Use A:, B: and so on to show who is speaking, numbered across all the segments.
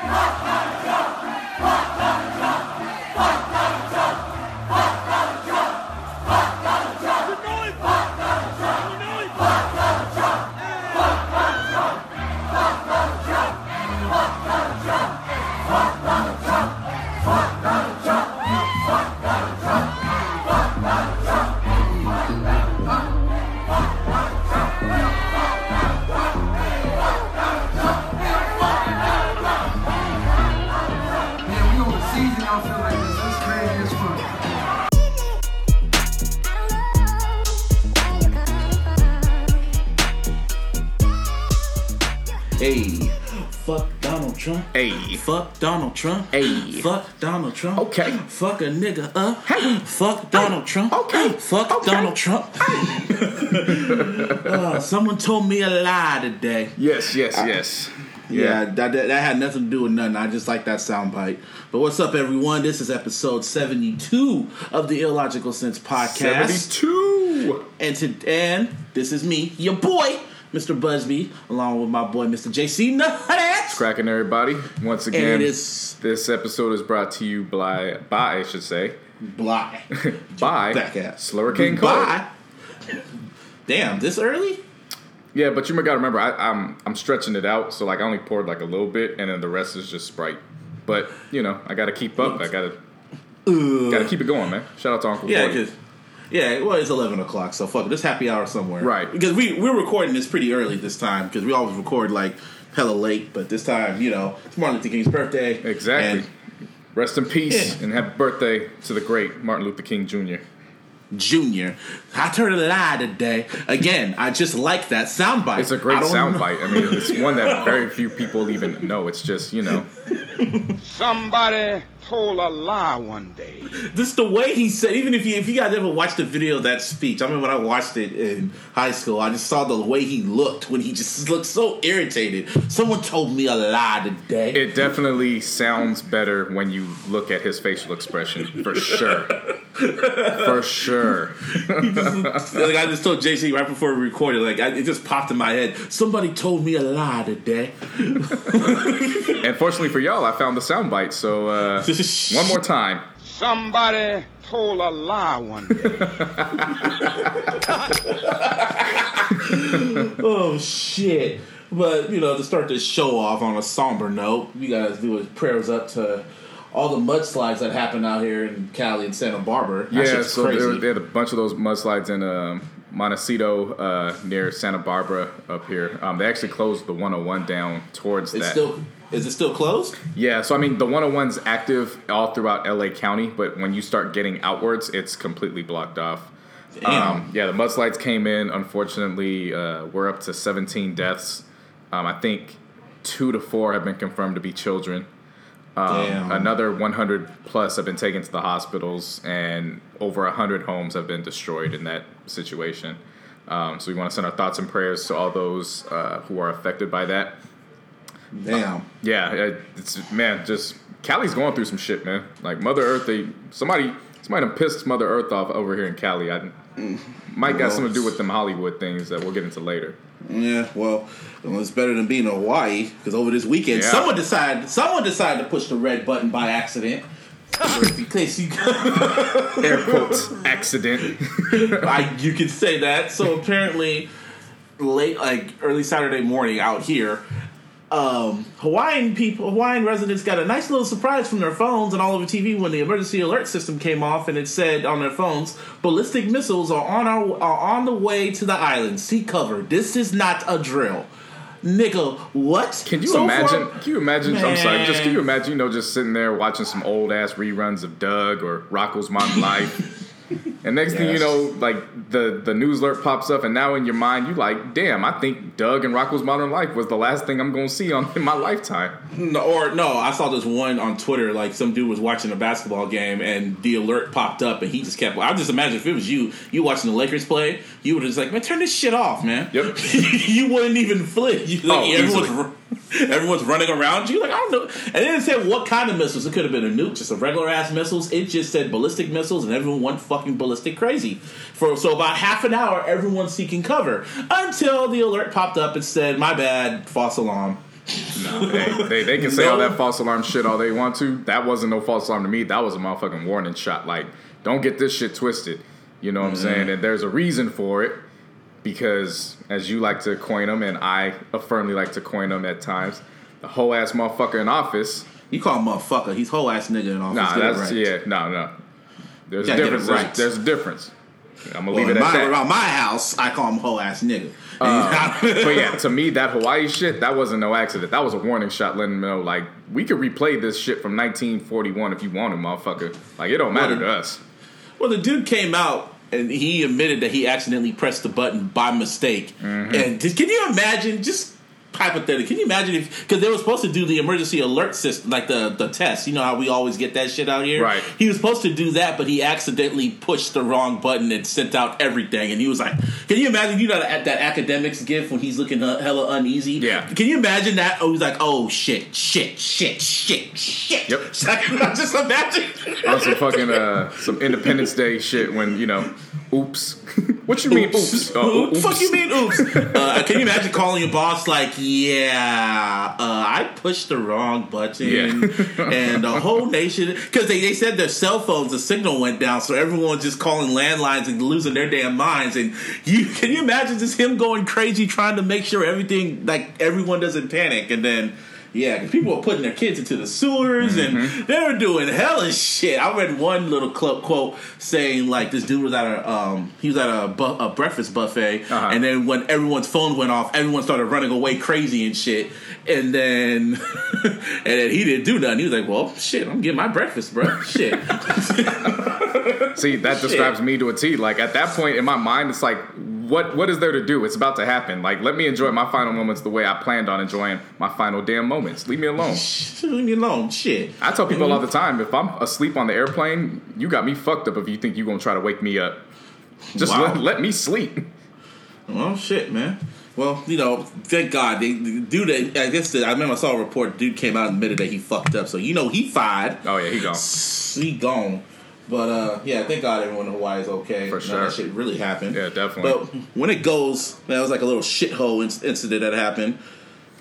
A: Man,
B: Hey. fuck Donald Trump.
C: Hey.
B: fuck Donald Trump.
C: Okay.
B: fuck a nigga up.
C: Hey.
B: fuck Donald Trump.
C: Okay.
B: fuck
C: Okay.
B: Donald Trump. Uh, someone told me a lie today.
C: Yes, yes, yes.
B: Yeah, that, that, that had nothing to do with nothing. I just like that soundbite. But what's up, everyone? This is episode 72 of the Illogical Sense podcast.
C: 72.
B: And, to, and this is me, your boy, Mr. Busby, along with my boy, Mr. JC Nuts.
C: Cracking everybody. Once again,
B: is
C: this episode is brought to you by, by I should say,
B: Bly.
C: by
B: Back ass.
C: Slurricane Cole.
B: Bye. Damn, this early?
C: Yeah, but you gotta remember, I, I'm I'm stretching it out, so like I only poured like a little bit, and then the rest is just Sprite. But you know, I gotta keep up. I gotta gotta keep it going, man. Shout out to Uncle
B: Yeah, because yeah, well, it's eleven o'clock, so fuck it. This happy hour somewhere,
C: Right.
B: Because we we're recording this pretty early this time because we always record like hella late, but this time, you know, it's Martin Luther King's birthday.
C: Exactly.
B: And
C: Rest in peace
B: Yeah.
C: and happy birthday to the great Martin Luther King Jr.
B: Junior, I turned a lie today. Again, I just like that soundbite.
C: It's a great
B: I don't
C: soundbite. I mean, it's one that very few people even know. It's just you know,
D: Somebody told a lie one day.
B: Just the way he said, even if you if you guys ever watched the video of that speech, I mean, when I watched it in high school, I just saw the way he looked when he just looked so irritated. Someone told me a lie today.
C: it definitely sounds better when you look at his facial expression for sure, for sure.
B: like I just told JC right before we recorded, like I, it just popped in my head. Somebody told me a lie today.
C: And fortunately for y'all, I found the soundbite. So uh, one more time.
D: Somebody told a lie one day.
B: Oh shit! But you know, to start this show off on a somber note, you guys do prayers up to all the mudslides that happened out here in Cali and Santa Barbara. That
C: Yeah, so
B: crazy.
C: there, they had a bunch of those mudslides in um, Montecito uh, near Santa Barbara up here. Um, they actually closed the 101 down towards
B: it's
C: that.
B: still is it still closed?
C: Yeah, so I mean, the 101's active all throughout LA County, but when you start getting outwards, it's completely blocked off. Um, yeah, the mudslides came in. Unfortunately, uh, we're up to 17 deaths. Um, I think two to four have been confirmed to be children.
B: Damn.
C: Another 100 plus have been taken to the hospitals, and over 100 homes have been destroyed in that situation. Um, so we want to send our thoughts and prayers to all those uh, who are affected by that.
B: Damn.
C: Yeah, it's man, just Cali's going through some shit, man. Like Mother Earth, they somebody somebody done pissed Mother Earth off over here in Cali. I might got something to do with them Hollywood things that we'll get into later.
B: Yeah, well, well, it's better than being in Hawaii because over this weekend,
C: Yeah.
B: someone decided someone decided to push the red button by accident. in case you,
C: Air quotes accident.
B: I, you could say that. So apparently, late like early Saturday morning out here, um, Hawaiian people, Hawaiian residents got a nice little surprise from their phones and all over TV when the emergency alert system came off, and it said on their phones, "Ballistic missiles are on our are on the way to the island. Seek cover. This is not a drill." Nigga, what?
C: Can you
B: So
C: imagine?
B: far-
C: can you imagine? I'm sorry. Just can you imagine? You know, just sitting there watching some old ass reruns of Doug or Rocko's Modern Life. And next thing you know, like the the news alert pops up, and now in your mind, you like, damn, I think Doug and Rocko's Modern Life was the last thing I'm going to see on in my lifetime.
B: No, or no, I saw this one on Twitter. Like some dude was watching a basketball game, and the alert popped up, and he just kept. I just imagine if it was you, you watching the Lakers play, you would just like, man, turn this shit off, man.
C: Yep.
B: you wouldn't even flip. You, like,
C: Oh,
B: everyone's, everyone's running around you. Like I don't know, and it didn't say what kind of missiles. It could have been a nuke, just a regular ass missiles. It just said ballistic missiles, and everyone went fucking ballistic crazy. For so about half an hour, everyone's seeking cover until the alert popped up and said, "My bad, false alarm."
C: Hey, they, they can say all that false alarm shit all they want to. That wasn't no false alarm to me. That was a motherfucking warning shot. Like, don't get this shit twisted. You know what I'm mm. saying? And there's a reason for it because, as you like to coin them, and I firmly like to coin them at times, the whole ass motherfucker in office.
B: You call him motherfucker. He's whole ass nigga in office.
C: Nah,
B: Get
C: that's
B: right.
C: yeah, no, no. There's a
B: Gotta get it
C: difference. There's,
B: right.
C: there's a difference. I'm gonna
B: Well,
C: leave it at
B: my,
C: that.
B: around my house, I call him whole ass nigga.
C: Uh, but yeah, to me, that Hawaii shit, that wasn't no accident. That was a warning shot letting them know, like, we could replay this shit from 1941 if you want to, motherfucker. Like, it don't matter
B: Well,
C: to us.
B: Well, the dude came out and he admitted that he accidentally pressed the button by mistake.
C: Mm-hmm.
B: And just, can you imagine, just hypothetically, can you imagine if, because they were supposed to do the emergency alert system, like the, the test. You know how we always get that shit out here?
C: Right.
B: He was supposed to do that, but he accidentally pushed the wrong button and sent out everything. And he was like, can you imagine, you know, that, that academics gif when he's looking uh, hella uneasy?
C: Yeah.
B: Can you imagine that? Oh, he's like, oh, shit, shit, shit, shit, shit.
C: Yep.
B: just imagine.
C: On some fucking, uh, some Independence Day shit when, you know, oops. what you mean, oops? Uh,
B: What
C: oops.
B: fuck you mean, oops? uh, can you imagine calling your boss like, yeah, uh, I pushed the wrong button,
C: Yeah.
B: and the whole nation because they, they said their cell phones, the signal went down, so everyone's just calling landlines and losing their damn minds. And you can you imagine just him going crazy trying to make sure everything like everyone doesn't panic, and then. Yeah, 'cause people were putting their kids into the sewers
C: Mm-hmm.
B: and they were doing hella shit. I read one little club quote saying like this dude was at a um he was at a, bu- a breakfast buffet
C: Uh-huh.
B: and then when everyone's phone went off, everyone started running away crazy and shit. And then and then he didn't do nothing. He was like, "Well, shit, I'm getting my breakfast, bro. Shit."
C: See, that describes me to a T. Like at that point in my mind, it's like, what what is there to do? It's about to happen. Like let me enjoy my final moments the way I planned on enjoying my final damn moments. Leave me alone.
B: Leave me alone. Shit.
C: I tell people all the time, if I'm asleep on the airplane, you got me fucked up if you think you're gonna try to wake me up. Just
B: Wow.
C: let, let me sleep.
B: Well, shit, man. Well, you know, thank God. They, the dude, I guess the, I remember I saw a report. Dude came out and admitted that he fucked up. So you know he fired.
C: Oh yeah, he gone.
B: he gone. But uh, yeah, thank God everyone in Hawaii is okay.
C: For sure.
B: that shit really happened.
C: Yeah, definitely.
B: But when it goes, that was like a little shithole inc- incident that happened.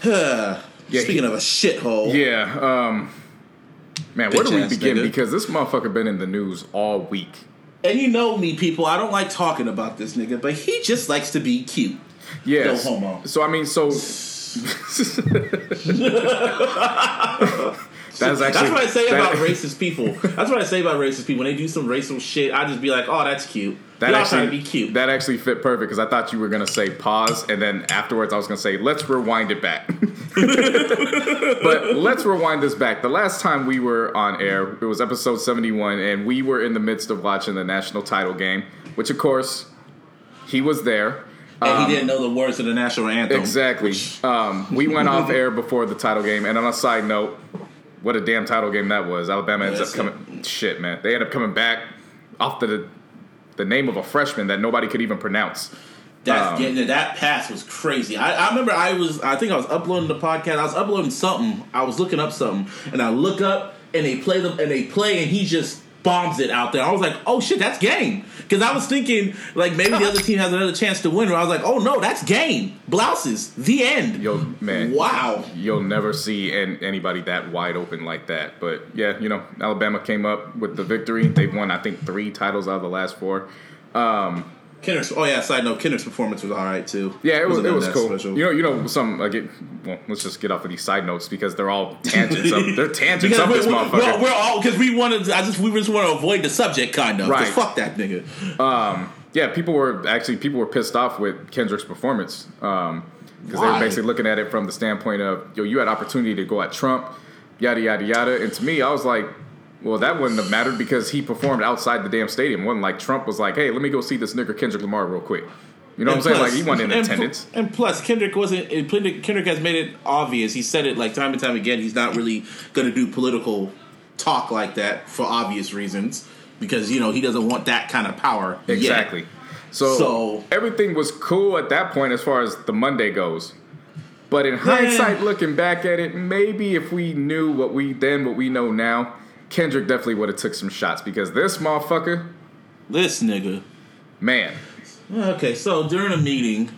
C: Yeah,
B: Speaking
C: he-
B: of a shithole,
C: Yeah, um, man, where do we begin?
B: nigga.
C: Because this motherfucker been in the news all week.
B: and you know me, people. I don't like talking about this nigga, but he just likes to be cute.
C: Yeah,
B: No homo.
C: So I mean, so that's actually
B: That's what I say
C: that-
B: about racist people. That's what I say about racist people. When they do some racial shit, I just be like, "Oh, that's cute."
C: That
B: Y'all
C: actually
B: trying to be cute.
C: That actually fit perfect because I thought you were gonna say pause, and then afterwards I was gonna say let's rewind it back. but let's rewind this back. The last time we were on air, it was episode seventy-one, and we were in the midst of watching the national title game, which of course he was there.
B: and
C: Um,
B: he didn't know the words of the national anthem.
C: Exactly. Um, we went off air before the title game, and on a side note, what a damn title game that was. Alabama ends up coming. Shit, man, they end up coming back off the the name of a freshman that nobody could even pronounce.
B: That's
C: Um,
B: yeah, that pass was crazy. I, I remember I was I think I was uploading the podcast. I was uploading something. I was looking up something, and I look up and they play them and they play and he just bombs it out there. I was like, oh shit, that's game. Because I was thinking like maybe the other team has another chance to win. Or I was like, oh no, that's game. Blouses. The end.
C: Yo, man,
B: Wow.
C: you'll never see an, anybody that wide open like that. But yeah, you know, Alabama came up with the victory. They've won, I think, three titles out of the last four. Um,
B: Kenner's. Oh yeah. Side note: Kenner's performance was all right too.
C: Yeah, it was it was cool.
B: special.
C: You know, you know some like it, well, let's just get off of these side notes because they're all tangents. Of, they're tangents of
B: we're,
C: this
B: we're,
C: motherfucker.
B: we're, we're all because we wanted. I just we just want to avoid the subject, kind of.
C: Right.
B: Fuck that nigga. Um.
C: yeah, people were actually people were pissed off with Kendrick's performance Um. because they were basically looking at it from the standpoint of yo, you had opportunity to go at Trump, yada yada yada. And to me, I was like, well, that wouldn't have mattered because he performed outside the damn stadium. Wasn't like Trump was like, hey, let me go see this nigga Kendrick Lamar real quick. You know what I'm saying? Like he wasn't in
B: and pl-
C: attendance.
B: and plus, Kendrick wasn't. Kendrick Kendrick has made it obvious. He said it like time and time again. He's not really going to do political talk like that for obvious reasons because you know he doesn't want that kind of power. yet.
C: Exactly. So,
B: So-
C: everything was cool at that point as far as the Monday goes. But in hindsight, looking back at it, maybe if we knew what we then what we know now, Kendrick definitely would have took some shots because this motherfucker,
B: This nigga.
C: man,
B: Okay, so during a meeting,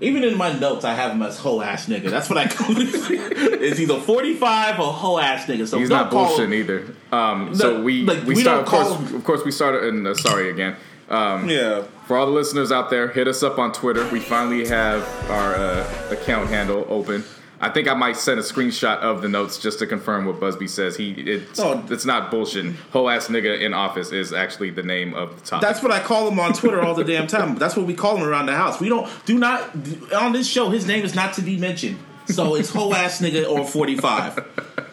B: Even in my notes, I have him as whole ass nigga. That's what I call it. it's either forty five or whole ass nigga. So
C: He's
B: don't
C: not bullshitting either. Um, so we
B: like,
C: we,
B: we
C: start.
B: don't
C: Of course,
B: him-
C: of course, we started. And uh, sorry again. Um,
B: Yeah.
C: For all the listeners out there, hit us up on Twitter. We finally have our uh, account handle open. I think I might send a screenshot of the notes just to confirm what Busby says. He it's
B: Oh.
C: it's not bullshit. Whole ass nigga in office is actually the name of the topic.
B: That's what I call him on Twitter all the damn time. That's what we call him around the house. We don't do not on this show. His name is not to be mentioned. So it's whole ass nigga or forty five.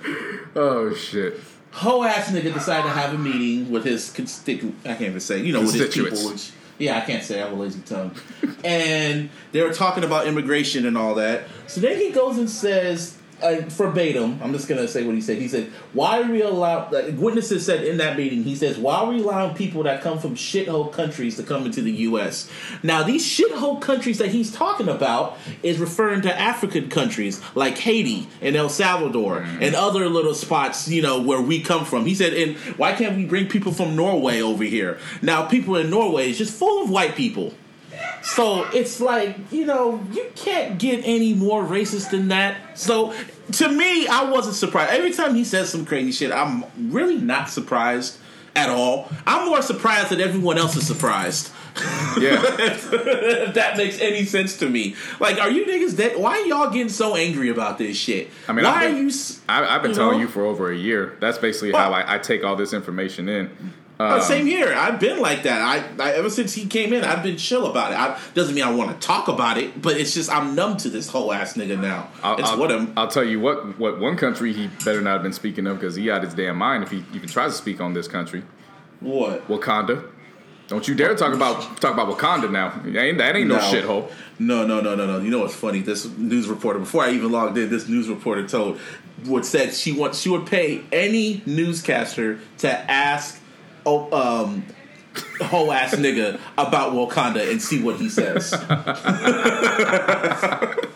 C: oh shit.
B: Whole ass nigga decided to have a meeting with his constitu. I can't even say. You know, with his people. Yeah, I can't say. I have a lazy tongue. and they were talking about immigration and all that. So then he goes and says. Uh, verbatim, I'm just gonna say what he said. He said, "Why are we allow?" Like, witnesses said in that meeting, he says, "Why are we allowing people that come from shithole countries to come into the U.S.?" Now, these shithole countries that he's talking about is referring to African countries like Haiti and El Salvador and other little spots, you know, where we come from. He said, "And why can't we bring people from Norway over here?" Now, people in Norway is just full of white people. So it's like, you know, you can't get any more racist than that. So to me, I wasn't surprised. Every time he says some crazy shit, I'm really not surprised at all. I'm more surprised that everyone else is surprised.
C: Yeah.
B: if that makes any sense to me. Like, are you niggas dead? Why are y'all getting so angry about this shit?
C: I mean,
B: why
C: I've
B: are
C: been-
B: you?
C: I, I've been
B: You
C: telling
B: know?
C: you for over a year. That's basically how I, I take all this information in.
B: Uh,
C: Um,
B: same here. I've been like that. I, I ever since he came in, I've been chill about it. I, doesn't mean I want to talk about it, but it's just I'm numb to this whole ass nigga now.
C: I'll,
B: it's
C: I'll,
B: what I'm.
C: I'll tell you what. What one country he better not have been speaking of because he out his damn mind if he even tries to speak on this country.
B: What?
C: Wakanda. Don't you dare talk about talk about Wakanda now. That ain't, that ain't no, shithole.
B: No, no, no, no, no. You know what's funny? This news reporter, before I even logged in, this news reporter told what said she wants she would pay any newscaster to ask oh um whole ass nigga about Wakanda and see what he says.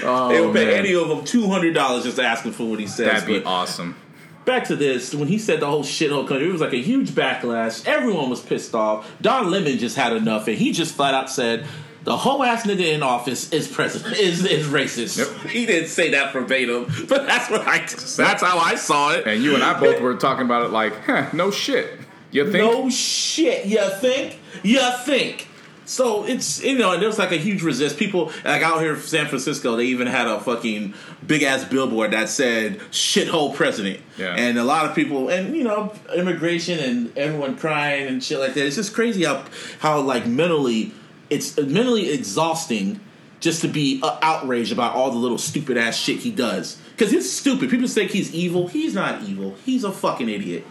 C: Oh,
B: they would pay
C: man.
B: any of them two hundred dollars just asking for what he says.
C: That'd be
B: But
C: awesome.
B: back to this, when he said the whole shithole country, it was like a huge backlash. Everyone was pissed off. Don Lemon just had enough, and he just flat out said. The whole ass nigga in office is president is is racist.
C: Yep.
B: He didn't say that verbatim, but that's what I that's how I saw it.
C: And you and I both were talking about it like, huh, no shit. You think?
B: No shit. You think? You think? So it's you know, and there was like a huge resist. People like out here in San Francisco, they even had a fucking big ass billboard that said "shithole president."
C: Yeah.
B: And a lot of people, and you know, immigration and everyone crying and shit like that. It's just crazy how how like mentally, it's mentally exhausting just to be uh, outraged about all the little stupid ass shit he does. Because he's stupid. People think he's evil. He's not evil. He's a fucking idiot.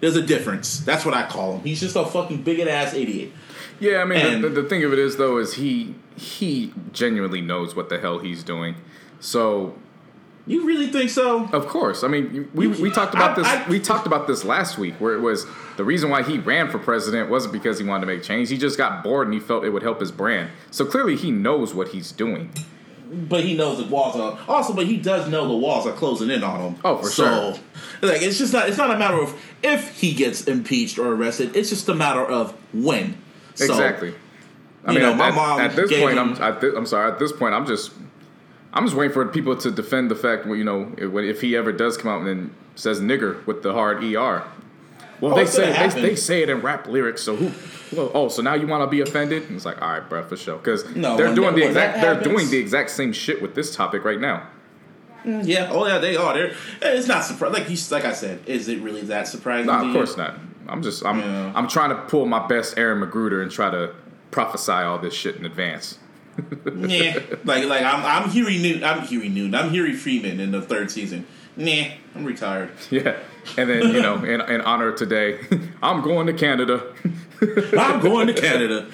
B: There's a difference. That's what I call him. He's just a fucking bigot ass idiot.
C: Yeah, I mean,
B: And-
C: the, the, the thing of it is though is he he genuinely knows what the hell he's doing. So
B: You really think so?
C: Of course. I mean, we, we talked about
B: I-
C: this.
B: I-
C: we talked about this last week, where it was the reason why he ran for president wasn't because he wanted to make change. He just got bored and he felt it would help his brand. So clearly, he knows what he's doing.
B: But he knows the walls are also, but he does know the walls are closing in on him.
C: Oh, for
B: so,
C: sure.
B: Like it's just not. It's not a matter of if he gets impeached or arrested. It's just a matter of when. So,
C: exactly. I
B: you
C: mean,
B: know,
C: at,
B: my mom
C: at this point,
B: him-
C: I'm. At thi- I'm sorry. At this point, I'm just. I'm just waiting for people to defend the fact, you know, if, if he ever does come out and says "nigger" with the hard er. Well,
B: Oh,
C: they say they, they say it in rap lyrics. So who? Well, oh, so now you want to be offended? And it's like, all right, bro, for sure. Because
B: No,
C: they're doing
B: that-
C: the exact. They're doing the exact same shit with this topic right now.
B: Mm, yeah. Oh yeah, they are. They're. It's not surprising. Like you, like I said, is it really that surprising?
C: No,
B: to
C: of
B: you?
C: course not. I'm just. I'm.
B: Yeah.
C: I'm trying to pull my best Aaron McGruder and try to prophesy all this shit in advance.
B: Yeah. Like like I'm I'm Huey Newton. I'm Huey Newton. I'm Huey Freeman in the third season. Nah, I'm retired.
C: Yeah. And then you know, in, in honor of today, I'm going to Canada.
B: I'm going to Canada.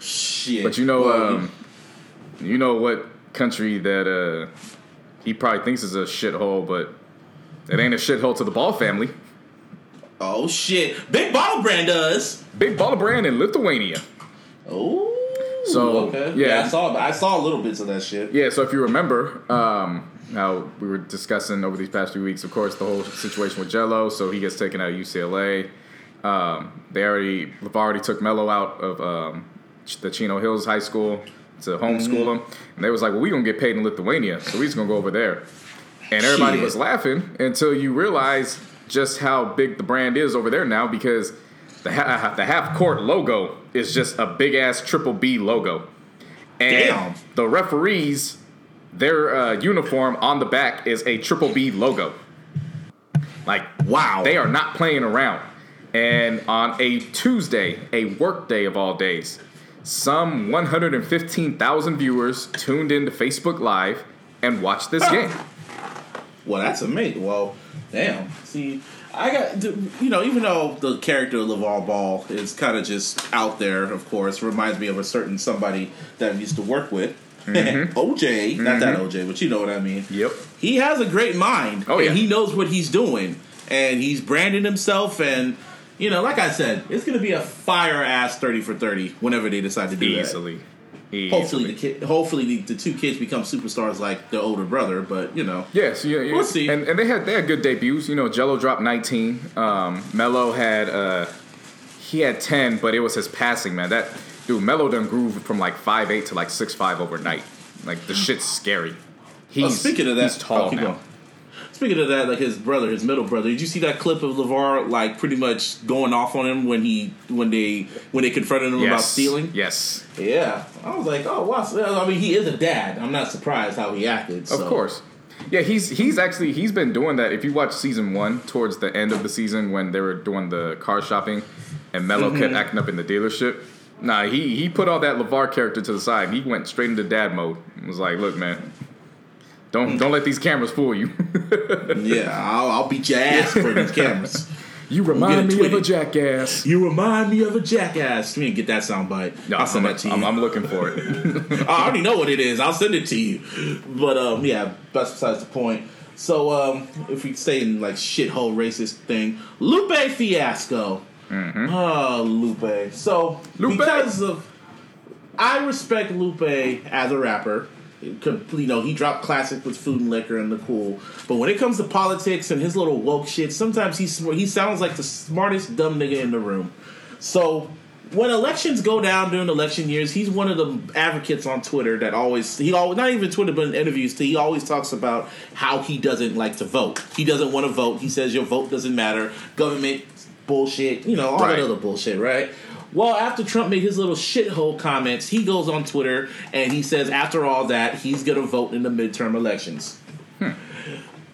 B: Shit.
C: But you know,
B: Well,
C: um, you know what country that uh, he probably thinks is a shithole, but it ain't a shithole to the Ball family.
B: Oh shit! Big Baller Brand does.
C: Big Baller Brand in Lithuania.
B: Oh.
C: So,
B: okay.
C: yeah.
B: I saw. I saw little bits of that shit.
C: Yeah, so if you remember, um, how we were discussing over these past few weeks, of course, the whole situation with Gelo, so he gets taken out of UCLA. Um, they already, they've already took Melo out of um, the Chino Hills High School. to homeschool them, and they was like, "Well, we gonna get paid in Lithuania, so we just gonna go over there." And everybody
B: Shit.
C: was laughing until you realize just how big the brand is over there now because the ha- the half court logo is just a big ass triple B logo, and
B: Damn.
C: the referees their uh, uniform on the back is a triple B logo. Like
B: Wow.
C: they are not playing around. And on a Tuesday, a work day of all days, some 115,000 viewers tuned into Facebook Live and watched this game.
B: Well, that's amazing. Well, damn. See, I got you know, even though the character of LaVar Ball is kind of just out there, of course, reminds me of a certain somebody that I used to work with. OJ, not that OJ, but you know what I mean.
C: Yep.
B: He has a great mind.
C: Oh, yeah.
B: and he knows what he's doing, and he's branding himself. And you know, like I said, it's going to be a fire ass thirty for thirty whenever they decide to do that.
C: Easily.
B: Hopefully, the
C: Easily.
B: kid, hopefully the, the two kids become superstars like their older brother. But you know,
C: Yes, yeah, yeah.
B: We'll see.
C: And, and they had they had good debuts. You know, Gelo dropped 19. Um, Melo had uh, he had 10, but it was his passing, man. That dude, Melo done grew from like 5'8 to like 6'5 overnight. Like the shit's scary. He's
B: Oh, speaking of that,
C: he's tall
B: oh,
C: now.
B: going. Speaking of that, like his brother, his middle brother, did you see that clip of LaVar like pretty much going off on him when he when they when they confronted him about stealing?
C: Yes.
B: Yeah, I was like, oh wow. So, I mean, he is a dad. I'm not surprised how he acted.
C: Of course. Yeah, he's he's actually he's been doing that. If you watch season one, towards the end of the season when they were doing the car shopping, and Melo
B: Mm-hmm.
C: kept acting up in the dealership. Nah, he he put all that LaVar character to the side. He went straight into dad mode. and was like, "Look, man, don't don't let these cameras fool you.
B: Yeah, I'll, I'll beat your ass for these cameras.
C: you remind me of a jackass."
B: You remind me of a jackass. Me and get that soundbite.
C: No,
B: I'll send
C: I'm,
B: that to you.
C: I'm, I'm looking for it.
B: I already know what it is. I'll send it to you. But um, yeah, that's besides the point. So um, if we stay in like shithole racist thing, Lupe Fiasco. Oh, Lupe. So
C: Mm-hmm. Lupe.
B: because of, I respect Lupe as a rapper. You know, he dropped classic with Food and Liquor and the Cool. But when it comes to politics and his little woke shit, sometimes he's he sounds like the smartest dumb nigga in the room. So when elections go down during election years, he's one of the advocates on Twitter that always he always not even Twitter but in interviews he always talks about how he doesn't like to vote. He doesn't want to vote. He says your vote doesn't matter. Government bullshit. You know all
C: Right.
B: that other bullshit, right? Well, after Trump made his little shithole comments, he goes on Twitter and he says, after all that, he's going to vote in the midterm elections. Hmm.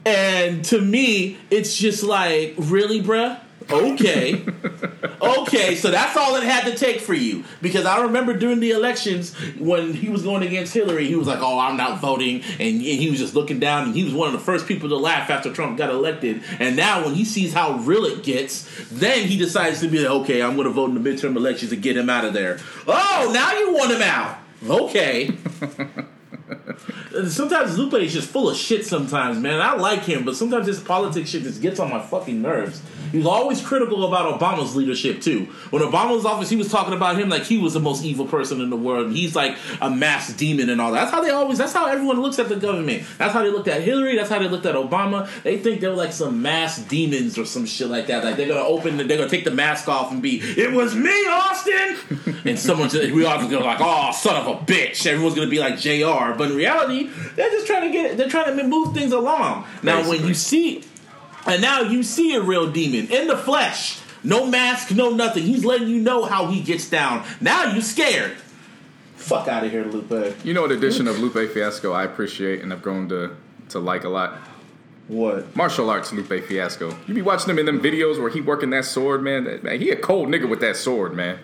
B: And to me, it's just like, really, bruh? Okay. okay, so that's all it had to take for you. Because I remember during the elections when he was going against Hillary, he was like, oh, I'm not voting. And, he was just looking down, and he was one of the first people to laugh after Trump got elected. And now, when he sees how real it gets, then he decides to be like, okay, I'm going to vote in the midterm elections to get him out of there. Oh, now you want him out. Okay. Sometimes Lupe is just full of shit. Sometimes, man, I like him, but sometimes his politics shit just gets on my fucking nerves. He was always critical about Obama's leadership too. When Obama was office, he was talking about him like he was the most evil person in the world. He's like a mass demon and all that. That's how they always. That's how everyone looks at the government. That's how they looked at Hillary. That's how they looked at Obama. They think they're like some mass demons or some shit like that. Like they're gonna open, the, they're gonna take the mask off and be, "It was me, Austin," and someone we all gonna like, "Oh, son of a bitch." Everyone's gonna be like Jr. But in reality, they're just trying to get, they're trying to move things along. Now, when you see, and now you see a real demon in the flesh. No mask, no nothing. He's letting you know how he gets down. Now you scared. Fuck out of here, Lupe.
C: You know what edition of Lupe Fiasco I appreciate and I've grown to to like a lot?
B: What?
C: Martial arts Lupe Fiasco. You be watching him in them videos where he working that sword, man. That- man he a cold nigga with that sword, man.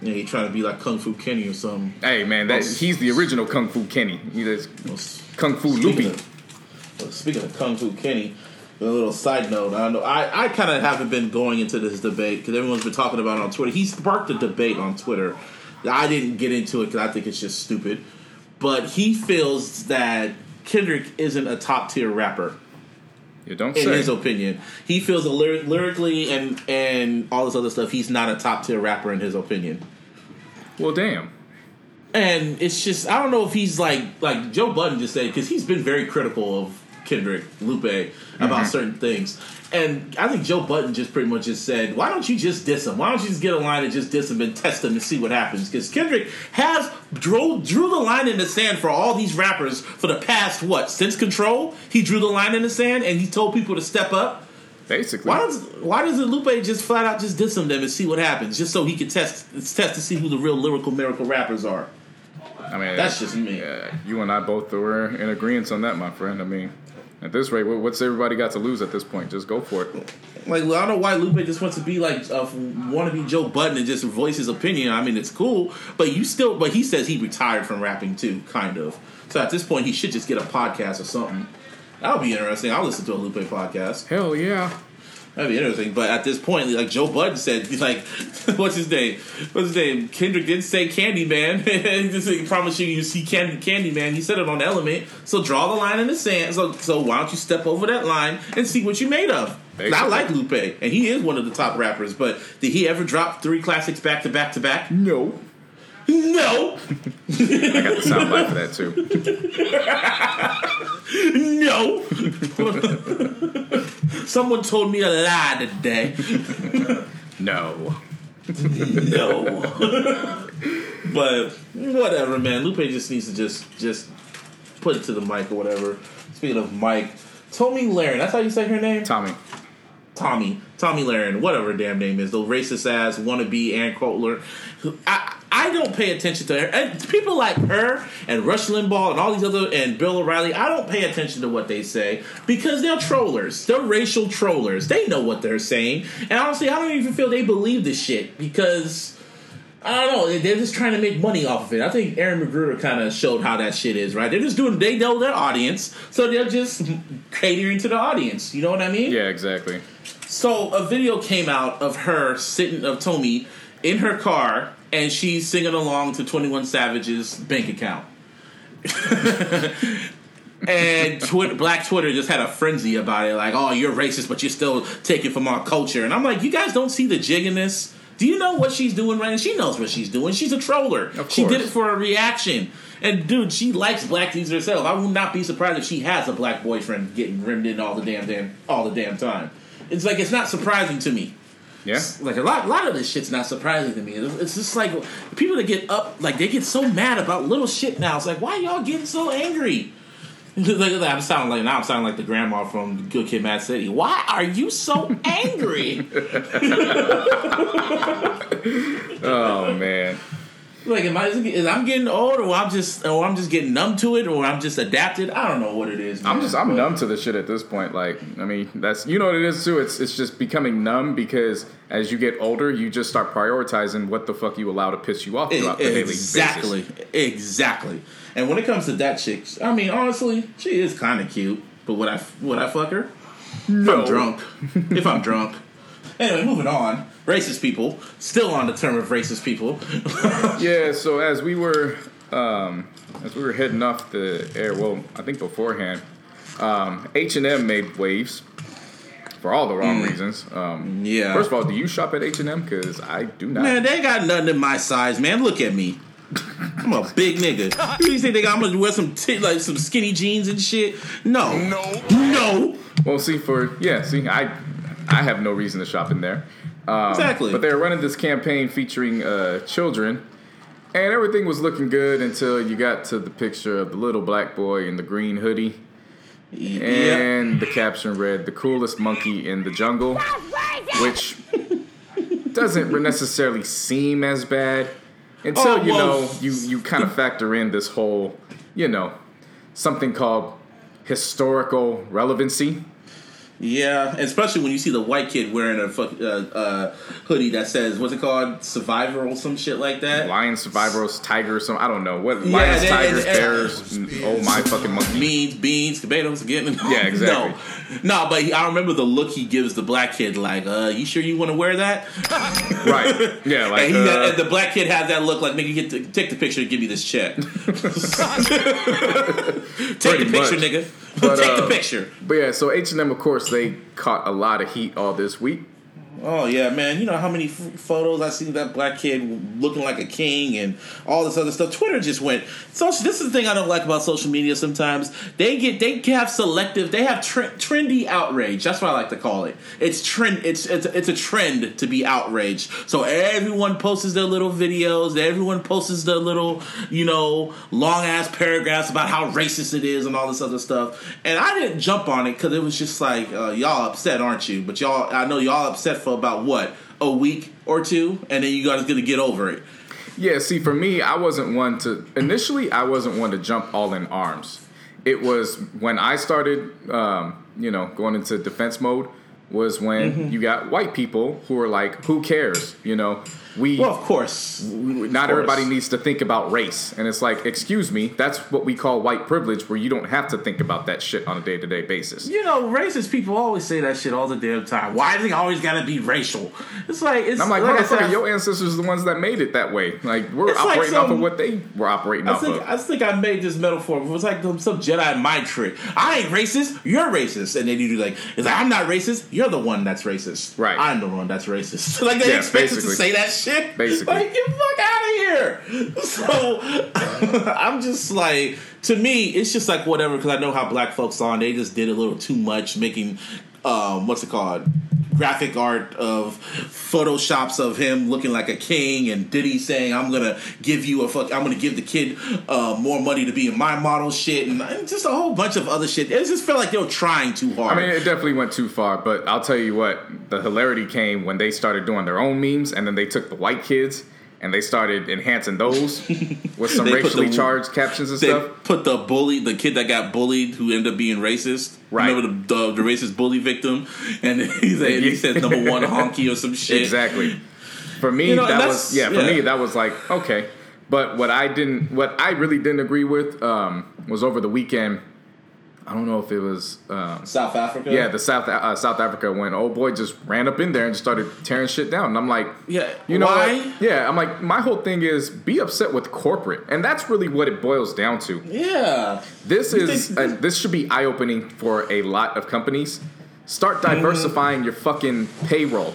B: Yeah, he trying to be like Kung Fu Kenny or something.
C: Hey, man, that oh, he's the original Kung Fu Kenny. He's is oh, Kung Fu Lupe.
B: of, well, speaking of Kung Fu Kenny, a little side note. I know I, I kind of haven't been going into this debate because everyone's been talking about it on Twitter. He sparked a debate on Twitter. I didn't get into it because I think it's just stupid. But he feels that Kendrick isn't a top tier rapper
C: You don't
B: in
C: say.
B: his opinion. He feels that lyric, lyrically and and all this other stuff. He's not a top tier rapper in his opinion.
C: well, damn.
B: And it's just I don't know if he's like like Joe Budden just said because he's been very critical of Kendrick Lupe about mm-hmm. certain things. And I think Joe Budden just pretty much just said, "Why don't you just diss him? Why don't you just get a line and just diss him and test him and see what happens?" Because Kendrick has drew drew the line in the sand for all these rappers for the past what since Control. He drew the line in the sand and he told people to step up.
C: Basically,
B: Why does why doesn't Lupe just flat out just diss him them and see what happens, just so he can test test to see who the real lyrical miracle rappers are?
C: I mean,
B: That's just me.
C: Yeah, you and I both were in agreement on that, my friend. I mean, at this rate, what's everybody got to lose at this point? Just go for it.
B: Like I don't know why Lupe just wants to be like uh, want to be Joe Budden and just voice his opinion. I mean, it's cool, but you still. But he says he retired from rapping too, kind of. So at this point, he should just get a podcast or something. That would be interesting. I'll listen to a Lupe podcast.
C: Hell yeah.
B: That'd be interesting. But at this point, like Joe Budden said, he's like, what's his name? What's his name? Kendrick did say Candyman. he just like, promise you you see Candy Candyman. He said it on Element. So draw the line in the sand. So so why don't you step over that line and see what you made of? I like Lupe, and he is one of the top rappers. But did he ever drop three classics back to back to back?
C: No.
B: No,
C: I got the sound bite for that too.
B: no. Someone told me a lie today.
C: No.
B: No. but whatever, man. Lupe just needs to just just put it to the mic or whatever. Speaking of Mike, Tomi Lahren, that's how you say her name?
C: Tomi.
B: Tomi. Tomi Lahren, whatever her damn name is, the racist ass wannabe Ann Coulter. I I don't pay attention to her. And people like her and Rush Limbaugh and all these other and Bill O'Reilly, I don't pay attention to what they say because they're trollers. They're racial trollers. They know what they're saying. And honestly, I don't even feel they believe this shit because I don't know. They're just trying to make money off of it. I think Aaron McGruder kind of showed how that shit is, right? They're just doing. They know their audience, so they're just catering to the audience. You know what I mean?
C: Yeah, exactly.
B: So a video came out of her sitting of Tomi in her car, and she's singing along to Twenty One Savage's bank account. and Twitter, Black Twitter just had a frenzy about it, like, "Oh, you're racist, but you're still taking from our culture." And I'm like, "You guys don't see the jig in this? Do you know what she's doing right? And she knows what she's doing. She's a troller. She did it for a reaction." And dude, she likes black dudes herself. I would not be surprised if she has a black boyfriend getting rimmed in all the damn damn all the damn time. It's like it's not surprising to me.
C: Yeah.
B: Like a lot, a lot of this shit's not surprising to me. It's just like people that get up, like they get so mad about little shit now. It's like, why y'all getting so angry? Look at that! I'm sounding like now. I'm sounding like the grandma from Good Kid, Mad City. Why are you so angry?
C: Oh man.
B: Like, am I? Is, I'm getting old, or I'm just, or I'm just getting numb to it, or I'm just adapted? I don't know what it is.
C: I'm just I'm
B: but-
C: numb to the shit at this point. Like, I mean, that's you know what it is too. It's it's just becoming numb because as you get older, you just start prioritizing what the fuck you allow to piss you off throughout the daily
B: exactly,
C: basis.
B: exactly. And when it comes to that chick, I mean, honestly, she is kind of cute. But would I would I fuck her? If
C: No.
B: I'm drunk. if I'm drunk. Anyway, moving on. Racist people. Still on the term of racist people.
C: Yeah. So as we were um, as we were heading off the air, well, I think beforehand, um, H and M made waves for all the wrong reasons. Um,
B: Mm. Yeah.
C: First of all, do you shop at H and M? Because I do not.
B: Man, they got nothing in my size, man. Look at me. I'm a big nigga. You think they got, I'm gonna wear some t- like some skinny jeans and shit? No, no, no.
C: Well, see, for yeah, see, I I have no reason to shop in there. Um,
B: Exactly.
C: But they were running this campaign featuring uh, children, and everything was looking good until you got to the picture of the little black boy in the green hoodie,
B: Yeah.
C: and the caption read "the coolest monkey in the jungle," which doesn't necessarily seem as bad until
B: Oh,
C: you
B: well,
C: know you you kind of factor in this whole you know something called historical relevancy.
B: Yeah, especially when you see the white kid wearing a fuck, uh, uh, hoodie that says what's it called, Survivor or some shit like that.
C: Lion, survivors, tigers, some I don't know what
B: Yeah,
C: lions,
B: and-
C: tigers,
B: and-
C: bears. n- oh my fucking monkey!
B: Beans, beans, tomatoes, again.
C: Yeah, exactly.
B: No, no, but he, I remember the look he gives the black kid. Like, uh, you sure you want to wear that?
C: right? Yeah, like
B: and, he,
C: uh,
B: and the black kid has that look. Like, nigga, get the, take the picture and give me this check. take
C: Pretty
B: the picture,
C: much.
B: nigga.
C: But,
B: take
C: uh,
B: the picture.
C: But yeah, so H and M, of course, they caught a lot of heat all this week
B: Oh yeah, man. You know how many f- photos I seen of that black kid looking like a king and all this other stuff. Twitter just went. Social. This is the thing I don't like about social media. Sometimes they get they have selective. They have tre- trendy outrage. That's what I like to call it. It's trend. It's it's it's a trend to be outraged. So everyone posts their little videos. Everyone posts their little you know long ass paragraphs about how racist it is and all this other stuff. And I didn't jump on it because it was just like uh, y'all upset, aren't you? But y'all, I know y'all upset for about what a week or two, and then you guys gonna get over it.
C: Yeah, see, for me, I wasn't one to initially. I wasn't one to jump all in arms. It was when I started, um, you know, going into defense mode. Was when
B: Mm-hmm.
C: you got white people who are like, "Who cares?" You know, we
B: Well, of course,
C: not everybody needs to think about race, and it's like, excuse me, that's what we call white privilege, where you don't have to think about that shit on a day to day basis.
B: You know, racist people always say that shit all the damn time. Why does it always gotta be racial? It's like it's
C: And I'm like,
B: I
C: motherfucker,
B: said,
C: your ancestors are the ones that made it that way. Like we're
B: It's like
C: operating off of what they were operating
B: I
C: off
B: think
C: of.
B: I think I made this metaphor. It was like some, some Jedi mind trick. I ain't racist. You're racist, and then you do like it's like I'm not racist. You're the one that's racist.
C: Right.
B: I'm the one that's racist. like they
C: Yeah,
B: expect us to say that shit.
C: Basically.
B: like get the fuck out of here. So I'm just like to me, it's just like whatever because I know how black folks are. and They just did a little too much, making um, what's it called? Graphic art of photoshops of him looking like a king and Diddy saying, "I'm gonna give you a fuck. I'm gonna give the kid uh, more money to be in my model shit," and, and just a whole bunch of other shit. It just felt like they were trying too hard.
C: I mean, it definitely went too far, but I'll tell you what, the hilarity came when they started doing their own memes, and then they took the white kids and they started enhancing those with some racially
B: the-
C: charged captions and
B: they
C: stuff.
B: put the bully, the kid that got bullied, who ended up being racist.
C: Right.
B: Remember the, the, the racist bully victim, and he said he says number one honky or some shit.
C: Exactly. For me,
B: You know,
C: that was yeah. For
B: yeah.
C: me, that was like okay. But what I didn't, what I really didn't agree with, um, was over the weekend. I don't know if it was, um,
B: South Africa.
C: yeah, the South uh, South Africa when old boy just ran up in there and just started tearing shit down. And I'm like,
B: Yeah,
C: you know
B: why?
C: what? Yeah, I'm like, my whole thing is be upset with corporate, and that's really what it boils down to.
B: yeah.
C: This
B: You
C: is
B: think-
C: uh, this should be eye opening for a lot of companies. Start
B: Mm-hmm.
C: diversifying your fucking payroll.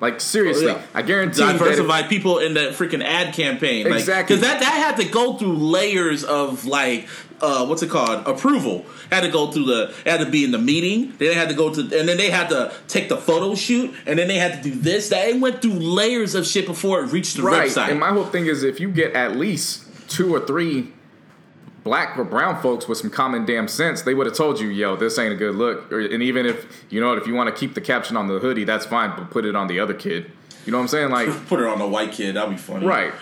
C: Like seriously,
B: Yeah.
C: I guarantee
B: diversify people in that freaking ad campaign. Like,
C: Exactly.
B: Because that, that had to go through layers of like uh, what's it called? Approval. Had to go through the had to be in the meeting. Then they had to go to and then they had to take the photo shoot and then they had to do this. That it went through layers of shit before it reached the
C: right.
B: website.
C: And my whole thing is if you get at least two or three black or brown folks with some common damn sense, they would have told you, "Yo, this ain't a good look." Or, and even if you know what, if you want to keep the caption on the hoodie, that's fine, but put it on the other kid. You know what I'm saying? Like,
B: Put it on the white kid. That'd be funny.
C: right.